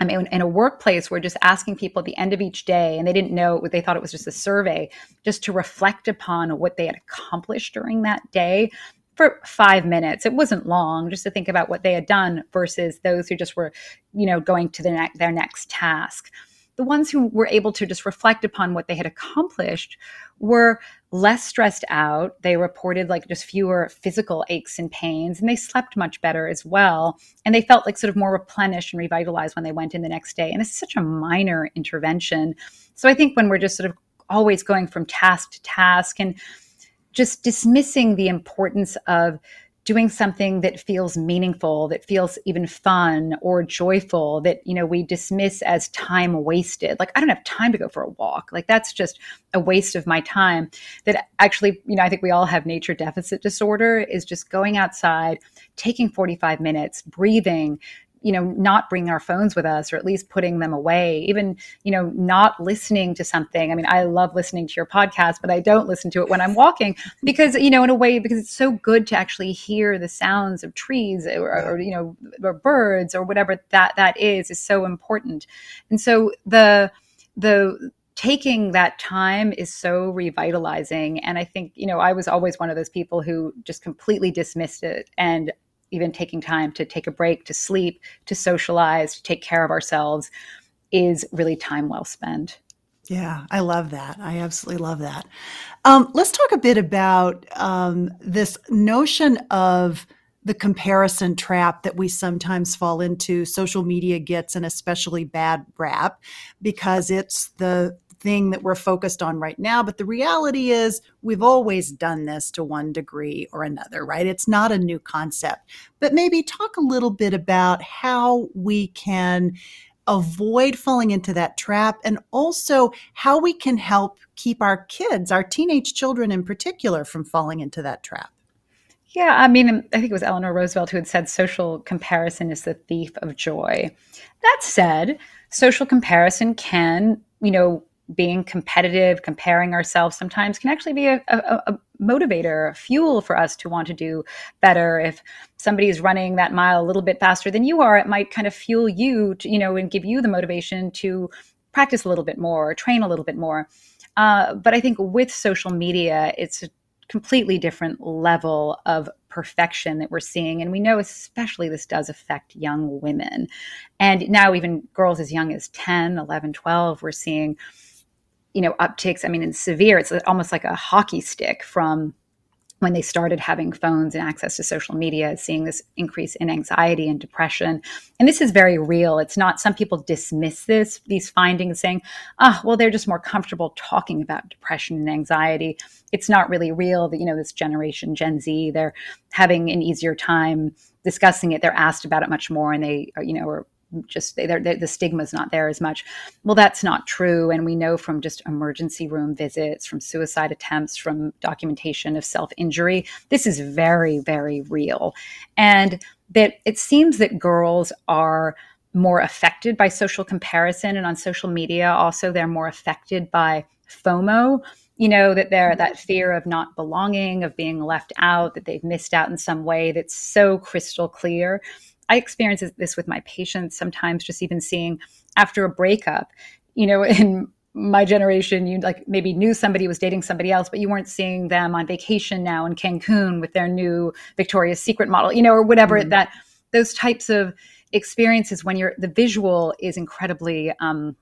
I mean, in a workplace, we're just asking people at the end of each day, and they didn't know they thought it was just a survey, just to reflect upon what they had accomplished during that day for five minutes. It wasn't long, just to think about what they had done versus those who just were, you know, going to the ne- their next task. The ones who were able to just reflect upon what they had accomplished were less stressed out. They reported like just fewer physical aches and pains, and they slept much better as well. And they felt like sort of more replenished and revitalized when they went in the next day. And it's such a minor intervention. So I think when we're just sort of always going from task to task and just dismissing the importance of doing something that feels meaningful that feels even fun or joyful that you know we dismiss as time wasted. Like i don't have time to go for a walk. Like that's just a waste of my time. That actually you know i think we all have nature deficit disorder is just going outside taking 45 minutes breathing you know not bringing our phones with us or at least putting them away even you know not listening to something. I mean i love listening to your podcast but i don't listen to it when i'm walking because you know in a way because it's so good to actually hear the sounds of trees or, or you know or birds or whatever that that is is so important. And so the the taking that time is so revitalizing. And i think you know i was always one of those people who just completely dismissed it and even taking time to take a break, to sleep, to socialize, to take care of ourselves is really time well spent. Yeah, I love that. I absolutely love that. Um, let's talk a bit about um, this notion of the comparison trap that we sometimes fall into. Social media gets an especially bad rap because it's the thing that we're focused on right now. But the reality is, we've always done this to one degree or another, right? It's not a new concept. But maybe talk a little bit about how we can avoid falling into that trap and also how we can help keep our kids, our teenage children in particular, from falling into that trap. Yeah, I mean, I think it was Eleanor Roosevelt who had said social comparison is the thief of joy. That said, social comparison can, you know, being competitive, comparing ourselves sometimes can actually be a, a, a, motivator, a fuel for us to want to do better. If somebody's running that mile a little bit faster than you are, it might kind of fuel you, to, you know, and give you the motivation to practice a little bit more, or train a little bit more. Uh, but I think with social media, it's a completely different level of perfection that we're seeing. And we know, especially, this does affect young women. And now, even girls as young as 10, 11, 12, we're seeing you know upticks i mean in severe it's almost like a hockey stick from when they started having phones and access to social media, seeing this increase in anxiety and depression. And this is very real. It's not, some people dismiss this, these findings, saying, ah, oh, well, they're just more comfortable talking about depression and anxiety. It's not really real that, you know, this generation, Gen Z, they're having an easier time discussing it. They're asked about it much more and they, you know, are just they're, they're, the stigma is not there as much. Well, that's not true. And we know from just emergency room visits, from suicide attempts, from documentation of self injury, this is very, very real. And that it seems that girls are more affected by social comparison. And on social media, also, they're more affected by FOMO you know that they're that mm-hmm. fear of not belonging of being left out that they've missed out in some way that's so crystal clear I experience this with my patients sometimes, just even seeing after a breakup, you know, in my generation, you like maybe knew somebody was dating somebody else, but you weren't seeing them on vacation now in Cancun with their new Victoria's Secret model, you know, or whatever mm-hmm. that those types of experiences when you're the visual is incredibly um,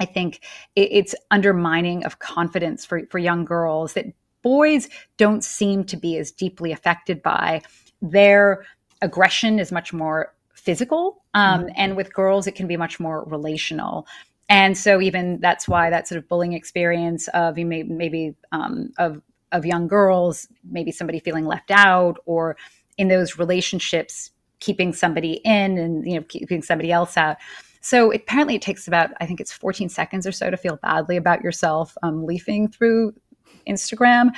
I think it, it's undermining of confidence for, for young girls that boys don't seem to be as deeply affected by. Their aggression is much more physical. Um, mm-hmm. And with girls, it can be much more relational. And so even that's why that sort of bullying experience of you may, maybe um, of of young girls, maybe somebody feeling left out, or in those relationships, keeping somebody in and you know keeping somebody else out. So it, apparently, it takes about I think it's 14 seconds or so to feel badly about yourself um, leafing through Instagram.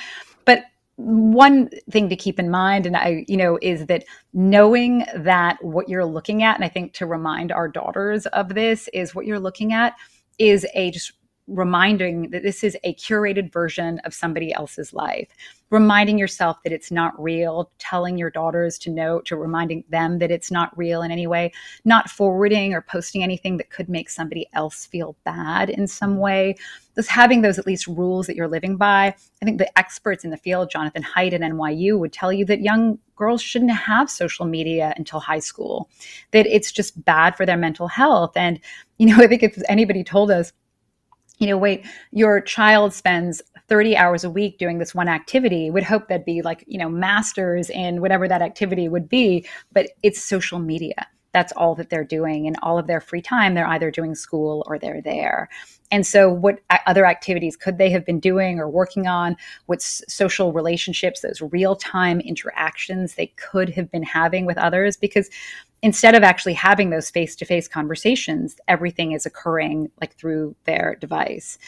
One thing to keep in mind and i you know is that knowing that what you're looking at and i think to remind our daughters of this is what you're looking at is a just reminding that this is a curated version of somebody else's life. Reminding yourself that it's not real telling your daughters to know to reminding them that it's not real in any way not forwarding or posting anything that could make somebody else feel bad in some way. Just having those at least rules that you're living by. I think the experts in the field jonathan haidt at nyu would tell you that young girls shouldn't have social media until high school that it's just bad for their mental health. And you know i think if anybody told us you know, wait, your child spends 30 hours a week doing this one activity, would hope that'd be like, you know, masters in whatever that activity would be, but it's social media. That's all that they're doing. And all of their free time, they're either doing school or they're there. And so, what other activities could they have been doing or working on? What social relationships, those real time interactions they could have been having with others? Because instead of actually having those face to face conversations, everything is occurring like through their device.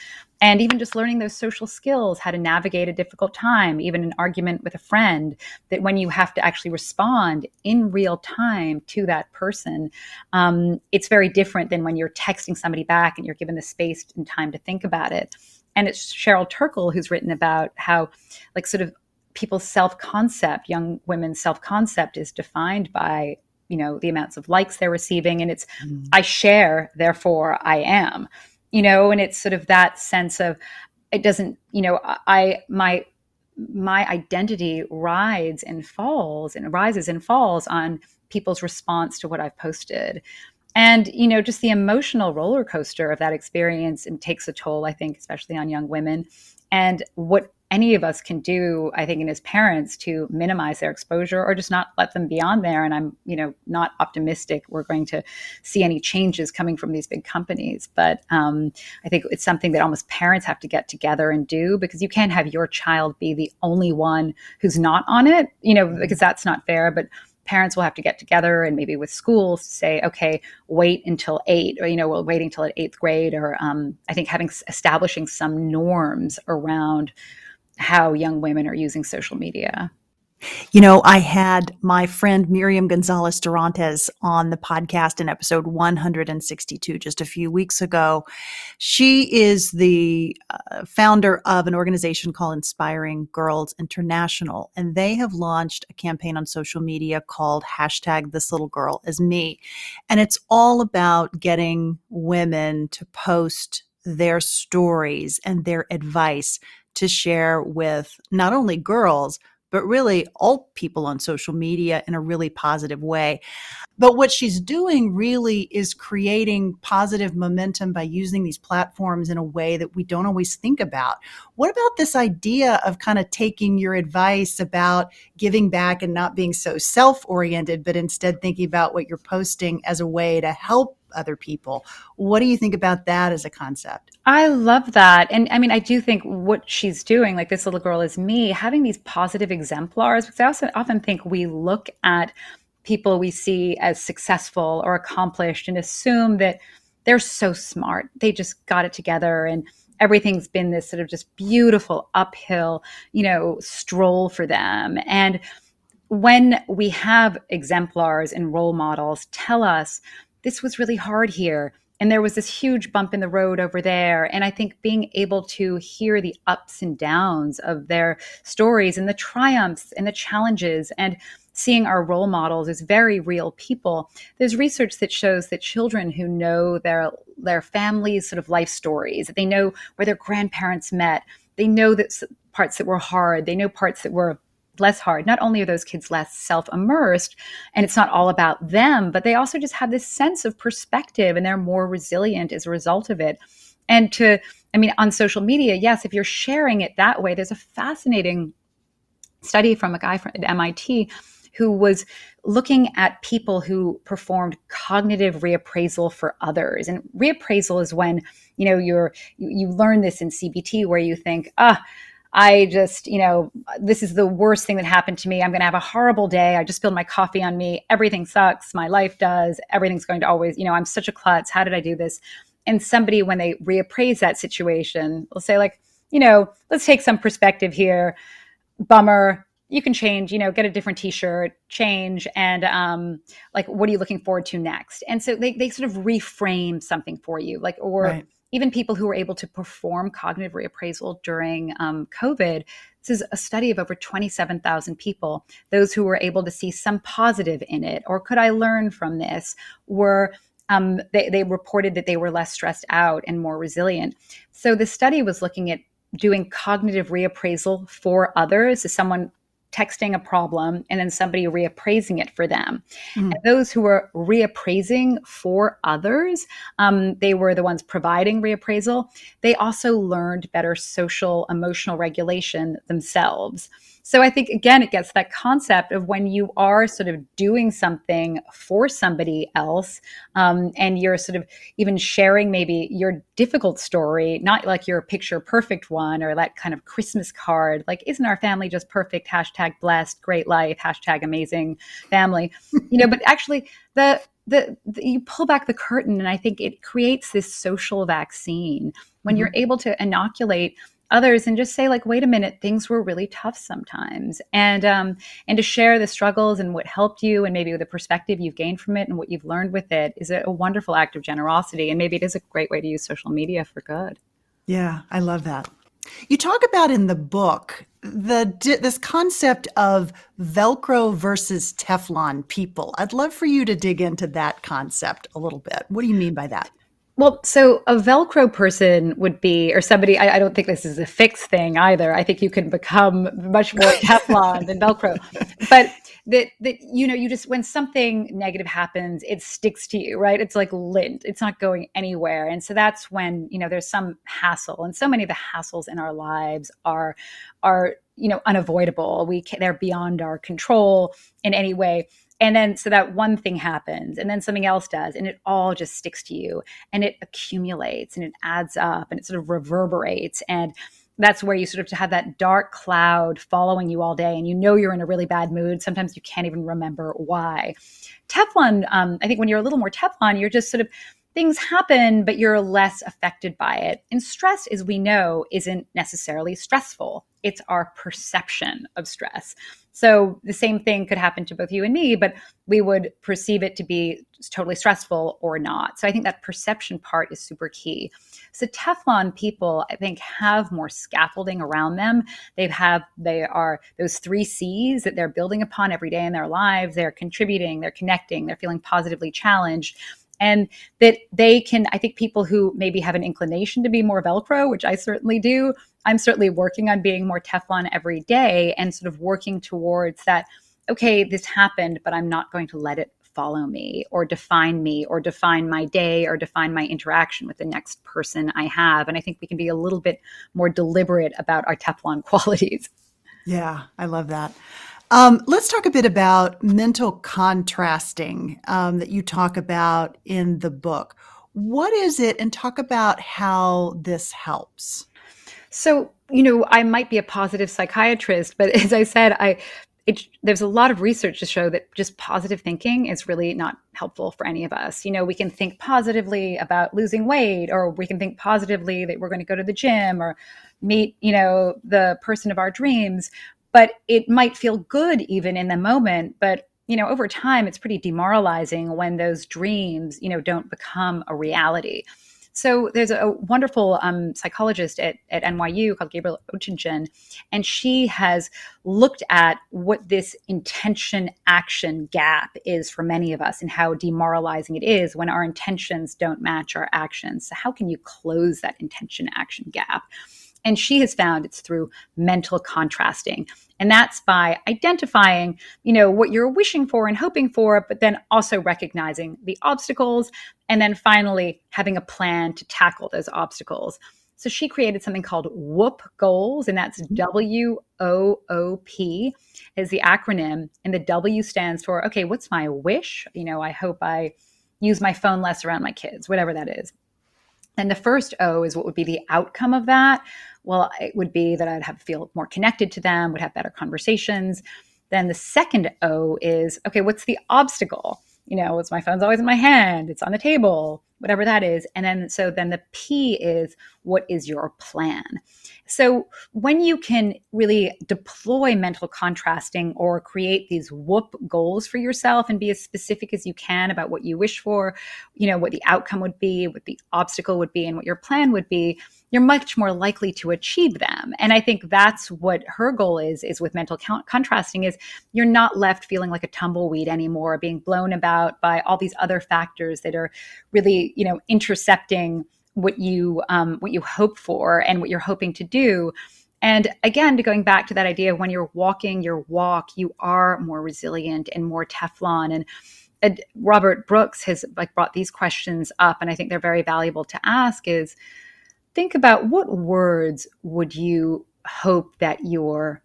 And even just learning those social skills, how to navigate a difficult time, even an argument with a friend, that when you have to actually respond in real time to that person, um, it's very different than when you're texting somebody back and you're given the space and time to think about it. And it's Sherry Turkle who's written about how, like, sort of people's self concept, young women's self concept is defined by you know the amounts of likes they're receiving and it's mm. i share therefore i am. You know and it's sort of that sense of it doesn't you know i my my identity rides and falls and rises and falls on people's response to what i've posted. And you know just the emotional roller coaster of that experience and takes a toll i think especially on young women. And what any of us can do i think and as parents to minimize their exposure or just not let them be on there. And i'm you know not optimistic we're going to see any changes coming from these big companies. But um, i think it's something that almost parents have to get together and do because you can't have your child be the only one who's not on it you know because that's not fair. But parents will have to get together and maybe with schools say okay wait until eight or you know well waiting until eighth grade or um, i think having establishing some norms around how young women are using social media. You know, I had my friend Miriam Gonzalez Durántez on the podcast in episode 162 just a few weeks ago. She is the uh, founder of an organization called Inspiring Girls International, and they have launched a campaign on social media called hashtag This Little Girl Is Me. And it's all about getting women to post their stories and their advice to share with not only girls, but really all people on social media in a really positive way. But what she's doing really is creating positive momentum by using these platforms in a way that we don't always think about. What about this idea of kind of taking your advice about giving back and not being so self oriented, but instead thinking about what you're posting as a way to help other people. What do you think about that as a concept? I love that. And I mean, I do think what she's doing, like this little girl is me, having these positive exemplars, because I also often think we look at people we see as successful or accomplished and assume that they're so smart. They just got it together and everything's been this sort of just beautiful uphill, you know, stroll for them. And when we have exemplars and role models tell us this was really hard here. And there was this huge bump in the road over there. And i think being able to hear the ups and downs of their stories and the triumphs and the challenges and seeing our role models as very real people there's research that shows that children who know their their family's sort of life stories that they know where their grandparents met they know that parts that were hard they know parts that were less hard. Not only are those kids less self immersed and it's not all about them, but they also just have this sense of perspective and they're more resilient as a result of it. And to, I mean, on social media, yes, if you're sharing it that way, there's a fascinating study from a guy from, at MIT who was looking at people who performed cognitive reappraisal for others and reappraisal is when you know you're you, you learn this in cbt where you think ah I just, you know, this is the worst thing that happened to me. I'm going to have a horrible day. I just spilled my coffee on me. Everything sucks. My life does. Everything's going to always, you know, I'm such a klutz. How did I do this? And somebody, when they reappraise that situation, will say, like, you know, let's take some perspective here. Bummer. You can change, you know, get a different t-shirt, change, and um, like, what are you looking forward to next? And so they, they sort of reframe something for you, like, or right even people who were able to perform cognitive reappraisal during um, COVID. This is a study of over 27,000 people. Those who were able to see some positive in it, or could I learn from this, were um, they, they reported that they were less stressed out and more resilient. So the study was looking at doing cognitive reappraisal for others as someone texting a problem and then somebody reappraising it for them. Mm. And those who were reappraising for others, um, they were the ones providing reappraisal. They also learned better social emotional regulation themselves. So I think, again, it gets that concept of when you are sort of doing something for somebody else um, and you're sort of even sharing maybe your difficult story, not like your picture perfect one or that kind of Christmas card, like, isn't our family just perfect? Hashtag blessed, great life, hashtag amazing family, you know, but actually, the the, the, you pull back the curtain and i think it creates this social vaccine when mm-hmm. you're able to inoculate others and just say like wait a minute things were really tough sometimes. And um, and to share the struggles and what helped you and maybe the perspective you've gained from it and what you've learned with it is a, a wonderful act of generosity and maybe it is a great way to use social media for good. Yeah i love that. You talk about in the book the this concept of velcro versus teflon people. I'd love for you to dig into that concept a little bit. What do you mean by that well, so a Velcro person would be, or somebody, I, I, don't think this is a fixed thing either. I think you can become much more Teflon than Velcro. But that, that, you know, you just, when something negative happens, it sticks to you, right? It's like lint, it's not going anywhere. And so that's when, you know, there's some hassle. And so many of the hassles in our lives are, are, you know, unavoidable. We can, they're beyond our control in any way and then so that one thing happens and then something else does and it all just sticks to you and it accumulates and it adds up and it sort of reverberates and that's where you sort of have that dark cloud following you all day and you know you're in a really bad mood sometimes you can't even remember why teflon um, i think when you're a little more teflon you're just sort of things happen, but you're less affected by it. And stress, as we know, isn't necessarily stressful. It's our perception of stress. So the same thing could happen to both you and me, but we would perceive it to be totally stressful or not. So I think that perception part is super key. So Teflon people, I think, have more scaffolding around them. They have they are those three C's that they're building upon every day in their lives. They're contributing, they're connecting, they're feeling positively challenged and that they can i think people who maybe have an inclination to be more velcro which i certainly do i'm certainly working on being more teflon every day and sort of working towards that okay this happened but i'm not going to let it follow me or define me or define my day or define my interaction with the next person i have and i think we can be a little bit more deliberate about our teflon qualities yeah i love that um, let's talk a bit about mental contrasting um, that you talk about in the book. What is it, and talk about how this helps? So, you know, I might be a positive psychiatrist, but as I said, I it, there's a lot of research to show that just positive thinking is really not helpful for any of us. You know, we can think positively about losing weight, or we can think positively that we're going to go to the gym or meet, you know, the person of our dreams but it might feel good even in the moment but you know over time it's pretty demoralizing when those dreams you know don't become a reality so there's a wonderful um, psychologist at, at NYU called Gabriele Oettingen, and she has looked at what this intention action gap is for many of us and how demoralizing it is when our intentions don't match our actions. So how can you close that intention action gap? And she has found it's through mental contrasting. And that's by identifying, you know, what you're wishing for and hoping for, but then also recognizing the obstacles and then finally having a plan to tackle those obstacles. So she created something called WOOP goals, and that's mm-hmm. W O O P is the acronym. And the W stands for, okay, what's my wish? You know, I hope I use my phone less around my kids, whatever that is. And the first O is what would be the outcome of that. Well, it would be that I'd have feel more connected to them, would have better conversations. Then the second O is okay, what's the obstacle? You know, it's my phone's always in my hand, it's on the table. whatever that is. And then, so then the P is what is your plan? So when you can really deploy mental contrasting or create these WOOP goals for yourself and be as specific as you can about what you wish for, you know, what the outcome would be, what the obstacle would be, and what your plan would be, you're much more likely to achieve them. And I think that's what her goal is, is with mental contrasting is you're not left feeling like a tumbleweed anymore, being blown about by all these other factors that are really, you know, intercepting what you um, what you hope for and what you're hoping to do and again to going back to that idea of when you're walking your walk you are more resilient and more teflon and, and robert brooks has like brought these questions up and i think they're very valuable to ask is think about what words would you hope that your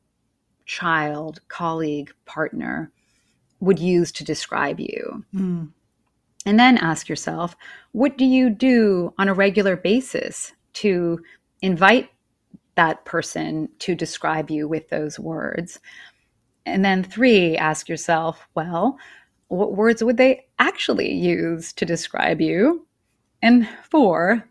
child colleague partner would use to describe you mm. And then ask yourself, what do you do on a regular basis to invite that person to describe you with those words? And then three, ask yourself, well, what words would they actually use to describe you? And four,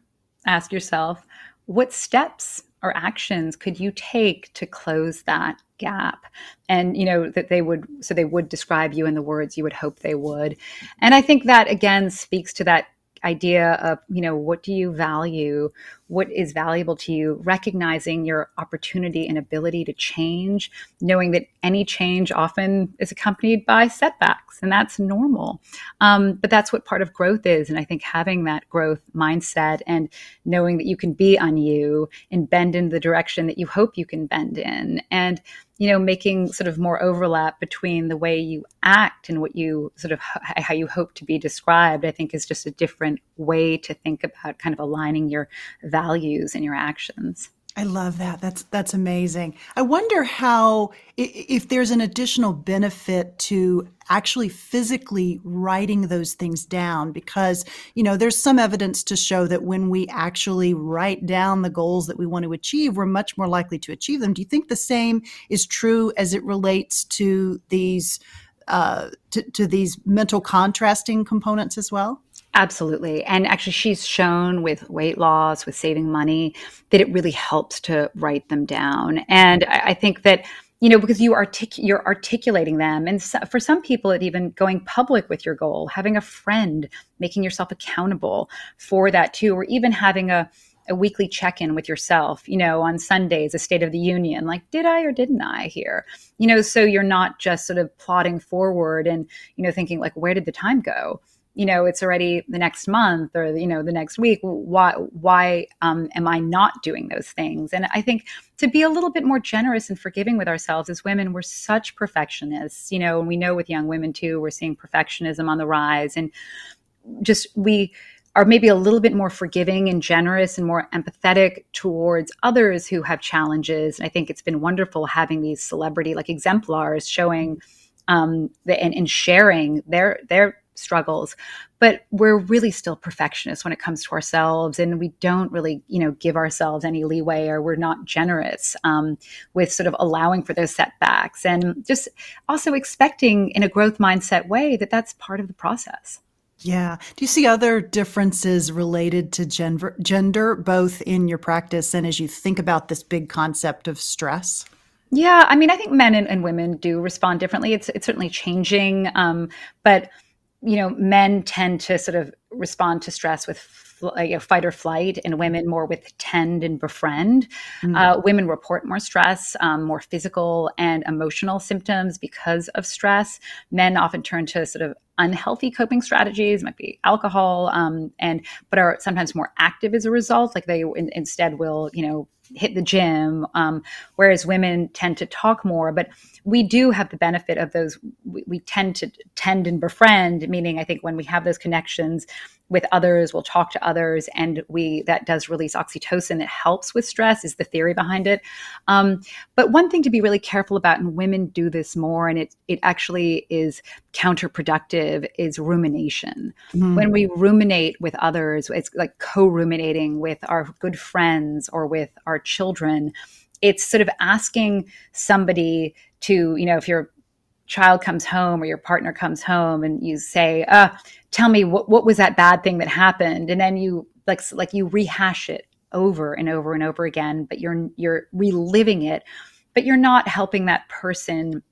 ask yourself, what steps or actions could you take to close that gap? And you know that they would so they would describe you in the words you would hope they would. And i think that again speaks to that idea of you know what do you value what is valuable to you recognizing your opportunity and ability to change knowing that any change often is accompanied by setbacks and that's normal. Um, but that's what part of growth is and i think having that growth mindset and knowing that you can be un-you and bend in the direction that you hope you can bend in and you know making sort of more overlap between the way you act and what you sort of how you hope to be described i think is just a different way to think about kind of aligning your values and your actions I love that. That's that's amazing. I wonder how if there's an additional benefit to actually physically writing those things down because you know there's some evidence to show that when we actually write down the goals that we want to achieve we're much more likely to achieve them. Do you think the same is true as it relates to these uh, to, to these mental contrasting components as well? Absolutely. And actually, she's shown with weight loss, with saving money, that it really helps to write them down. And I, I think that you know because you artic- you're articulating them and so, for some people it even going public with your goal having a friend making yourself accountable for that too or even having a a weekly check-in with yourself you know on sundays a state of the union like did i or didn't i here you know so you're not just sort of plodding forward and you know thinking like where did the time go you know it's already the next month or you know the next week why why um, am i not doing those things? And i think to be a little bit more generous and forgiving with ourselves as women we're such perfectionists you know and we know with young women too we're seeing perfectionism on the rise. And just we are maybe a little bit more forgiving and generous and more empathetic towards others who have challenges. And i think it's been wonderful having these celebrity like exemplars showing um, the, and, and sharing their their struggles but we're really still perfectionists when it comes to ourselves and we don't really you know give ourselves any leeway or we're not generous um, with sort of allowing for those setbacks and just also expecting in a growth mindset way that that's part of the process yeah. Do you see other differences related to gender, gender, both in your practice and as you think about this big concept of stress? Yeah, I mean, I think men and, and women do respond differently. It's it's certainly changing, um, but you know, men tend to sort of respond to stress with you know, fight or flight, and women more with tend and befriend. Mm-hmm. Uh, women report more stress, um, more physical and emotional symptoms because of stress. Men often turn to sort of unhealthy coping strategies, might be alcohol, um, and but are sometimes more active as a result. Like they in, instead will, you know, hit the gym, um, whereas women tend to talk more. But we do have the benefit of those. We, we tend to tend and befriend, meaning I think when we have those connections with others, we'll talk to others, and we that does release oxytocin that helps with stress. Is the theory behind it? Um, but one thing to be really careful about, and women do this more, and it it actually is counterproductive, is rumination. Mm-hmm. When we ruminate with others, it's like co-ruminating with our good friends or with our children. It's sort of asking somebody to, you know, if you're child comes home or your partner comes home and you say, uh, tell me what, what was that bad thing that happened? And then you like, like you rehash it over and over and over again, but you're, you're reliving it, but you're not helping that person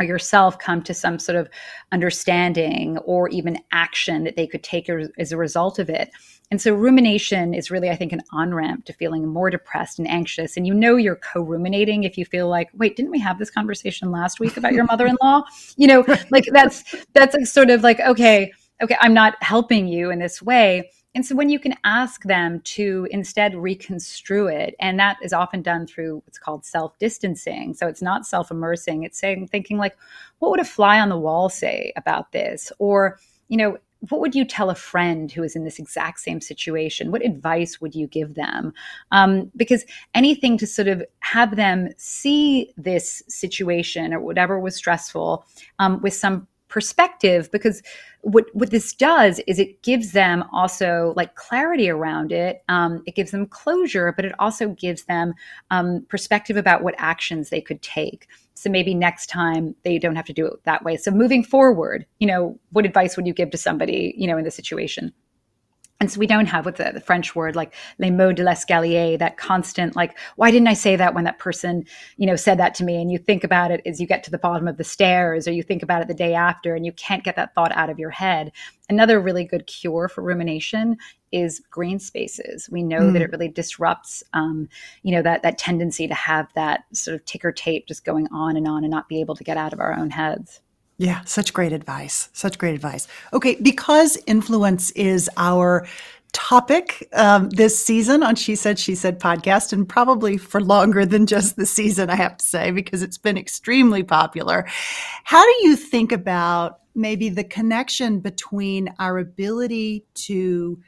or yourself come to some sort of understanding or even action that they could take as a result of it. And so rumination is really, I think, an on ramp to feeling more depressed and anxious. And you know you're co-ruminating if you feel like, wait, didn't we have this conversation last week about your mother-in-law? You know, like that's that's like sort of like, okay, okay, I'm not helping you in this way. And so when you can ask them to instead reconstrue it, and that is often done through what's called self-distancing. So it's not self-immersing, it's saying thinking like, what would a fly on the wall say about this? Or, you know, what would you tell a friend who is in this exact same situation? What advice would you give them? Um, because anything to sort of have them see this situation or whatever was stressful um, with some perspective because what what this does is it gives them also like clarity around it um, it gives them closure but it also gives them um, perspective about what actions they could take. So maybe next time they don't have to do it that way. So moving forward you know what advice would you give to somebody you know in this situation and so we don't have with the, the, French word like les mots de l'escalier, that constant like, why didn't I say that when that person, you know, said that to me? And you think about it as you get to the bottom of the stairs, or you think about it the day after, and you can't get that thought out of your head. Another really good cure for rumination is green spaces. We know mm. that it really disrupts, um, you know, that that tendency to have that sort of ticker tape just going on and on and not be able to get out of our own heads. Yeah, such great advice. Such great advice. Okay, because influence is our topic um, this season on She Said, She Said podcast, and probably for longer than just the season, I have to say, because it's been extremely popular. How do you think about maybe the connection between our ability to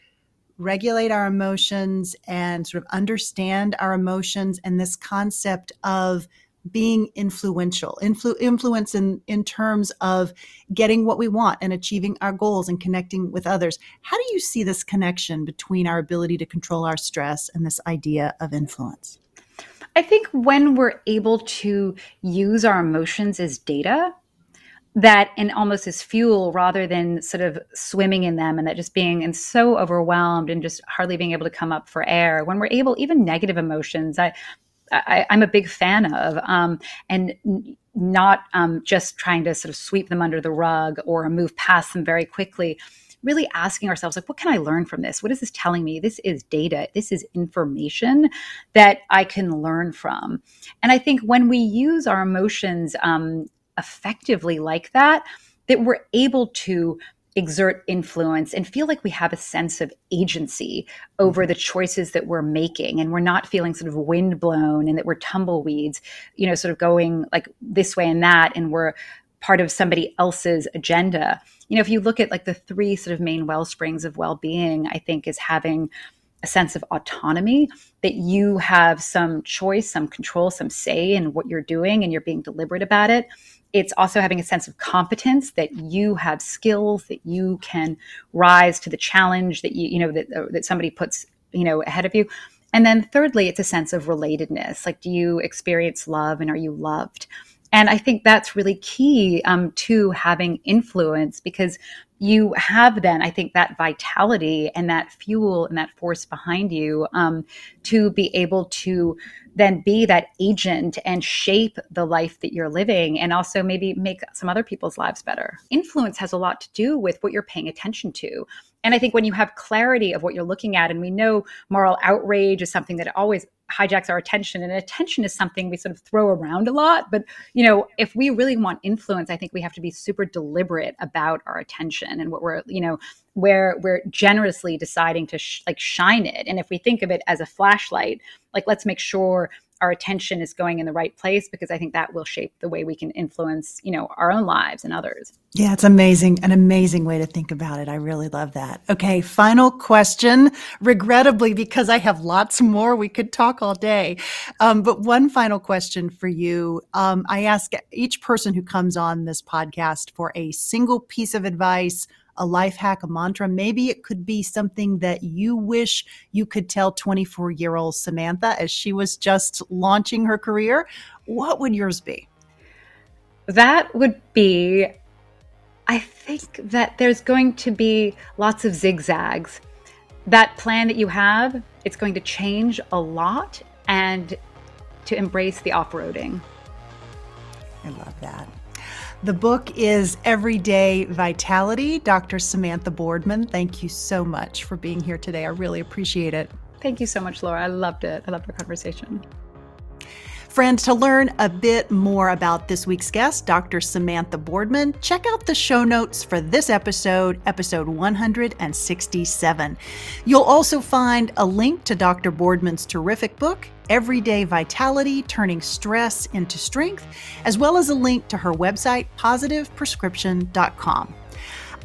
regulate our emotions and sort of understand our emotions and this concept of being influential, influ- influence in, in terms of getting what we want and achieving our goals and connecting with others. How do you see this connection between our ability to control our stress and this idea of influence? I think when we're able to use our emotions as data, that and almost as fuel rather than sort of swimming in them and that just being and so overwhelmed and just hardly being able to come up for air when we're able even negative emotions i I, am a big fan of, um, and not um, just trying to sort of sweep them under the rug or move past them very quickly. Really asking ourselves, like, what can I learn from this? What is this telling me? This is data. This is information that I can learn from. And I think when we use our emotions um, effectively like that, that we're able to exert influence and feel like we have a sense of agency over mm-hmm. the choices that we're making and we're not feeling sort of windblown and that we're tumbleweeds you know sort of going like this way and that and we're part of somebody else's agenda you know if you look at like the three sort of main well springs of well-being i think is having a sense of autonomy that you have some choice some control some say in what you're doing and you're being deliberate about it it's also having a sense of competence that you have skills that you can rise to the challenge that you you know that that somebody puts you know ahead of you. And then thirdly it's a sense of relatedness. Like do you experience love and are you loved? And i think that's really key um, to having influence because you have then i think that vitality and that fuel and that force behind you um, to be able to then be that agent and shape the life that you're living and also maybe make some other people's lives better. Influence has a lot to do with what you're paying attention to. And I think when you have clarity of what you're looking at, and we know moral outrage is something that always hijacks our attention, and attention is something we sort of throw around a lot. But you know, if we really want influence, I think we have to be super deliberate about our attention and what we're, you know, where we're generously deciding to sh- like shine it. And if we think of it as a flashlight, like let's make sure our attention is going in the right place because I think that will shape the way we can influence, you know, our own lives and others. Yeah, it's amazing, an amazing way to think about it. I really love that. Okay, final question. Regrettably, because I have lots more, we could talk all day. Um, but one final question for you. Um, I ask each person who comes on this podcast for a single piece of advice a life hack, a mantra. Maybe it could be something that you wish you could tell 24 year old Samantha as she was just launching her career. What would yours be? That would be, I think that there's going to be lots of zigzags. That plan that you have, it's going to change a lot and to embrace the off roading. I love that. The book is Everyday Vitality. Dr. Samantha Boardman, thank you so much for being here today. I really appreciate it. Thank you so much, Laura. I loved it. I loved our conversation. Friends, to learn a bit more about this week's guest, Dr. Samantha Boardman, check out the show notes for this episode, episode 167. You'll also find a link to Dr. Boardman's terrific book, Everyday Vitality Turning Stress into Strength, as well as a link to her website, positiveprescription.com.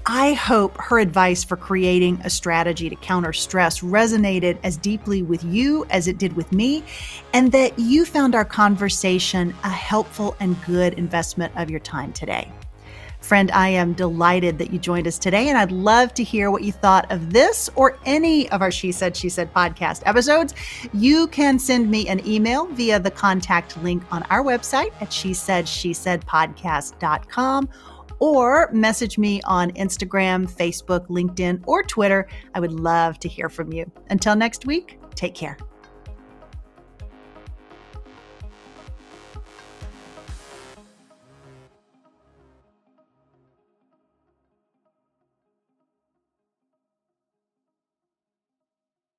I hope her advice for creating a strategy to counter stress resonated as deeply with you as it did with me, and that you found our conversation a helpful and good investment of your time today. Friend, I am delighted that you joined us today, and I'd love to hear what you thought of this or any of our She Said, She Said podcast episodes. You can send me an email via the contact link on our website at she said, she said podcast.com or message me on Instagram, Facebook, LinkedIn, or Twitter. I would love to hear from you. Until next week, take care.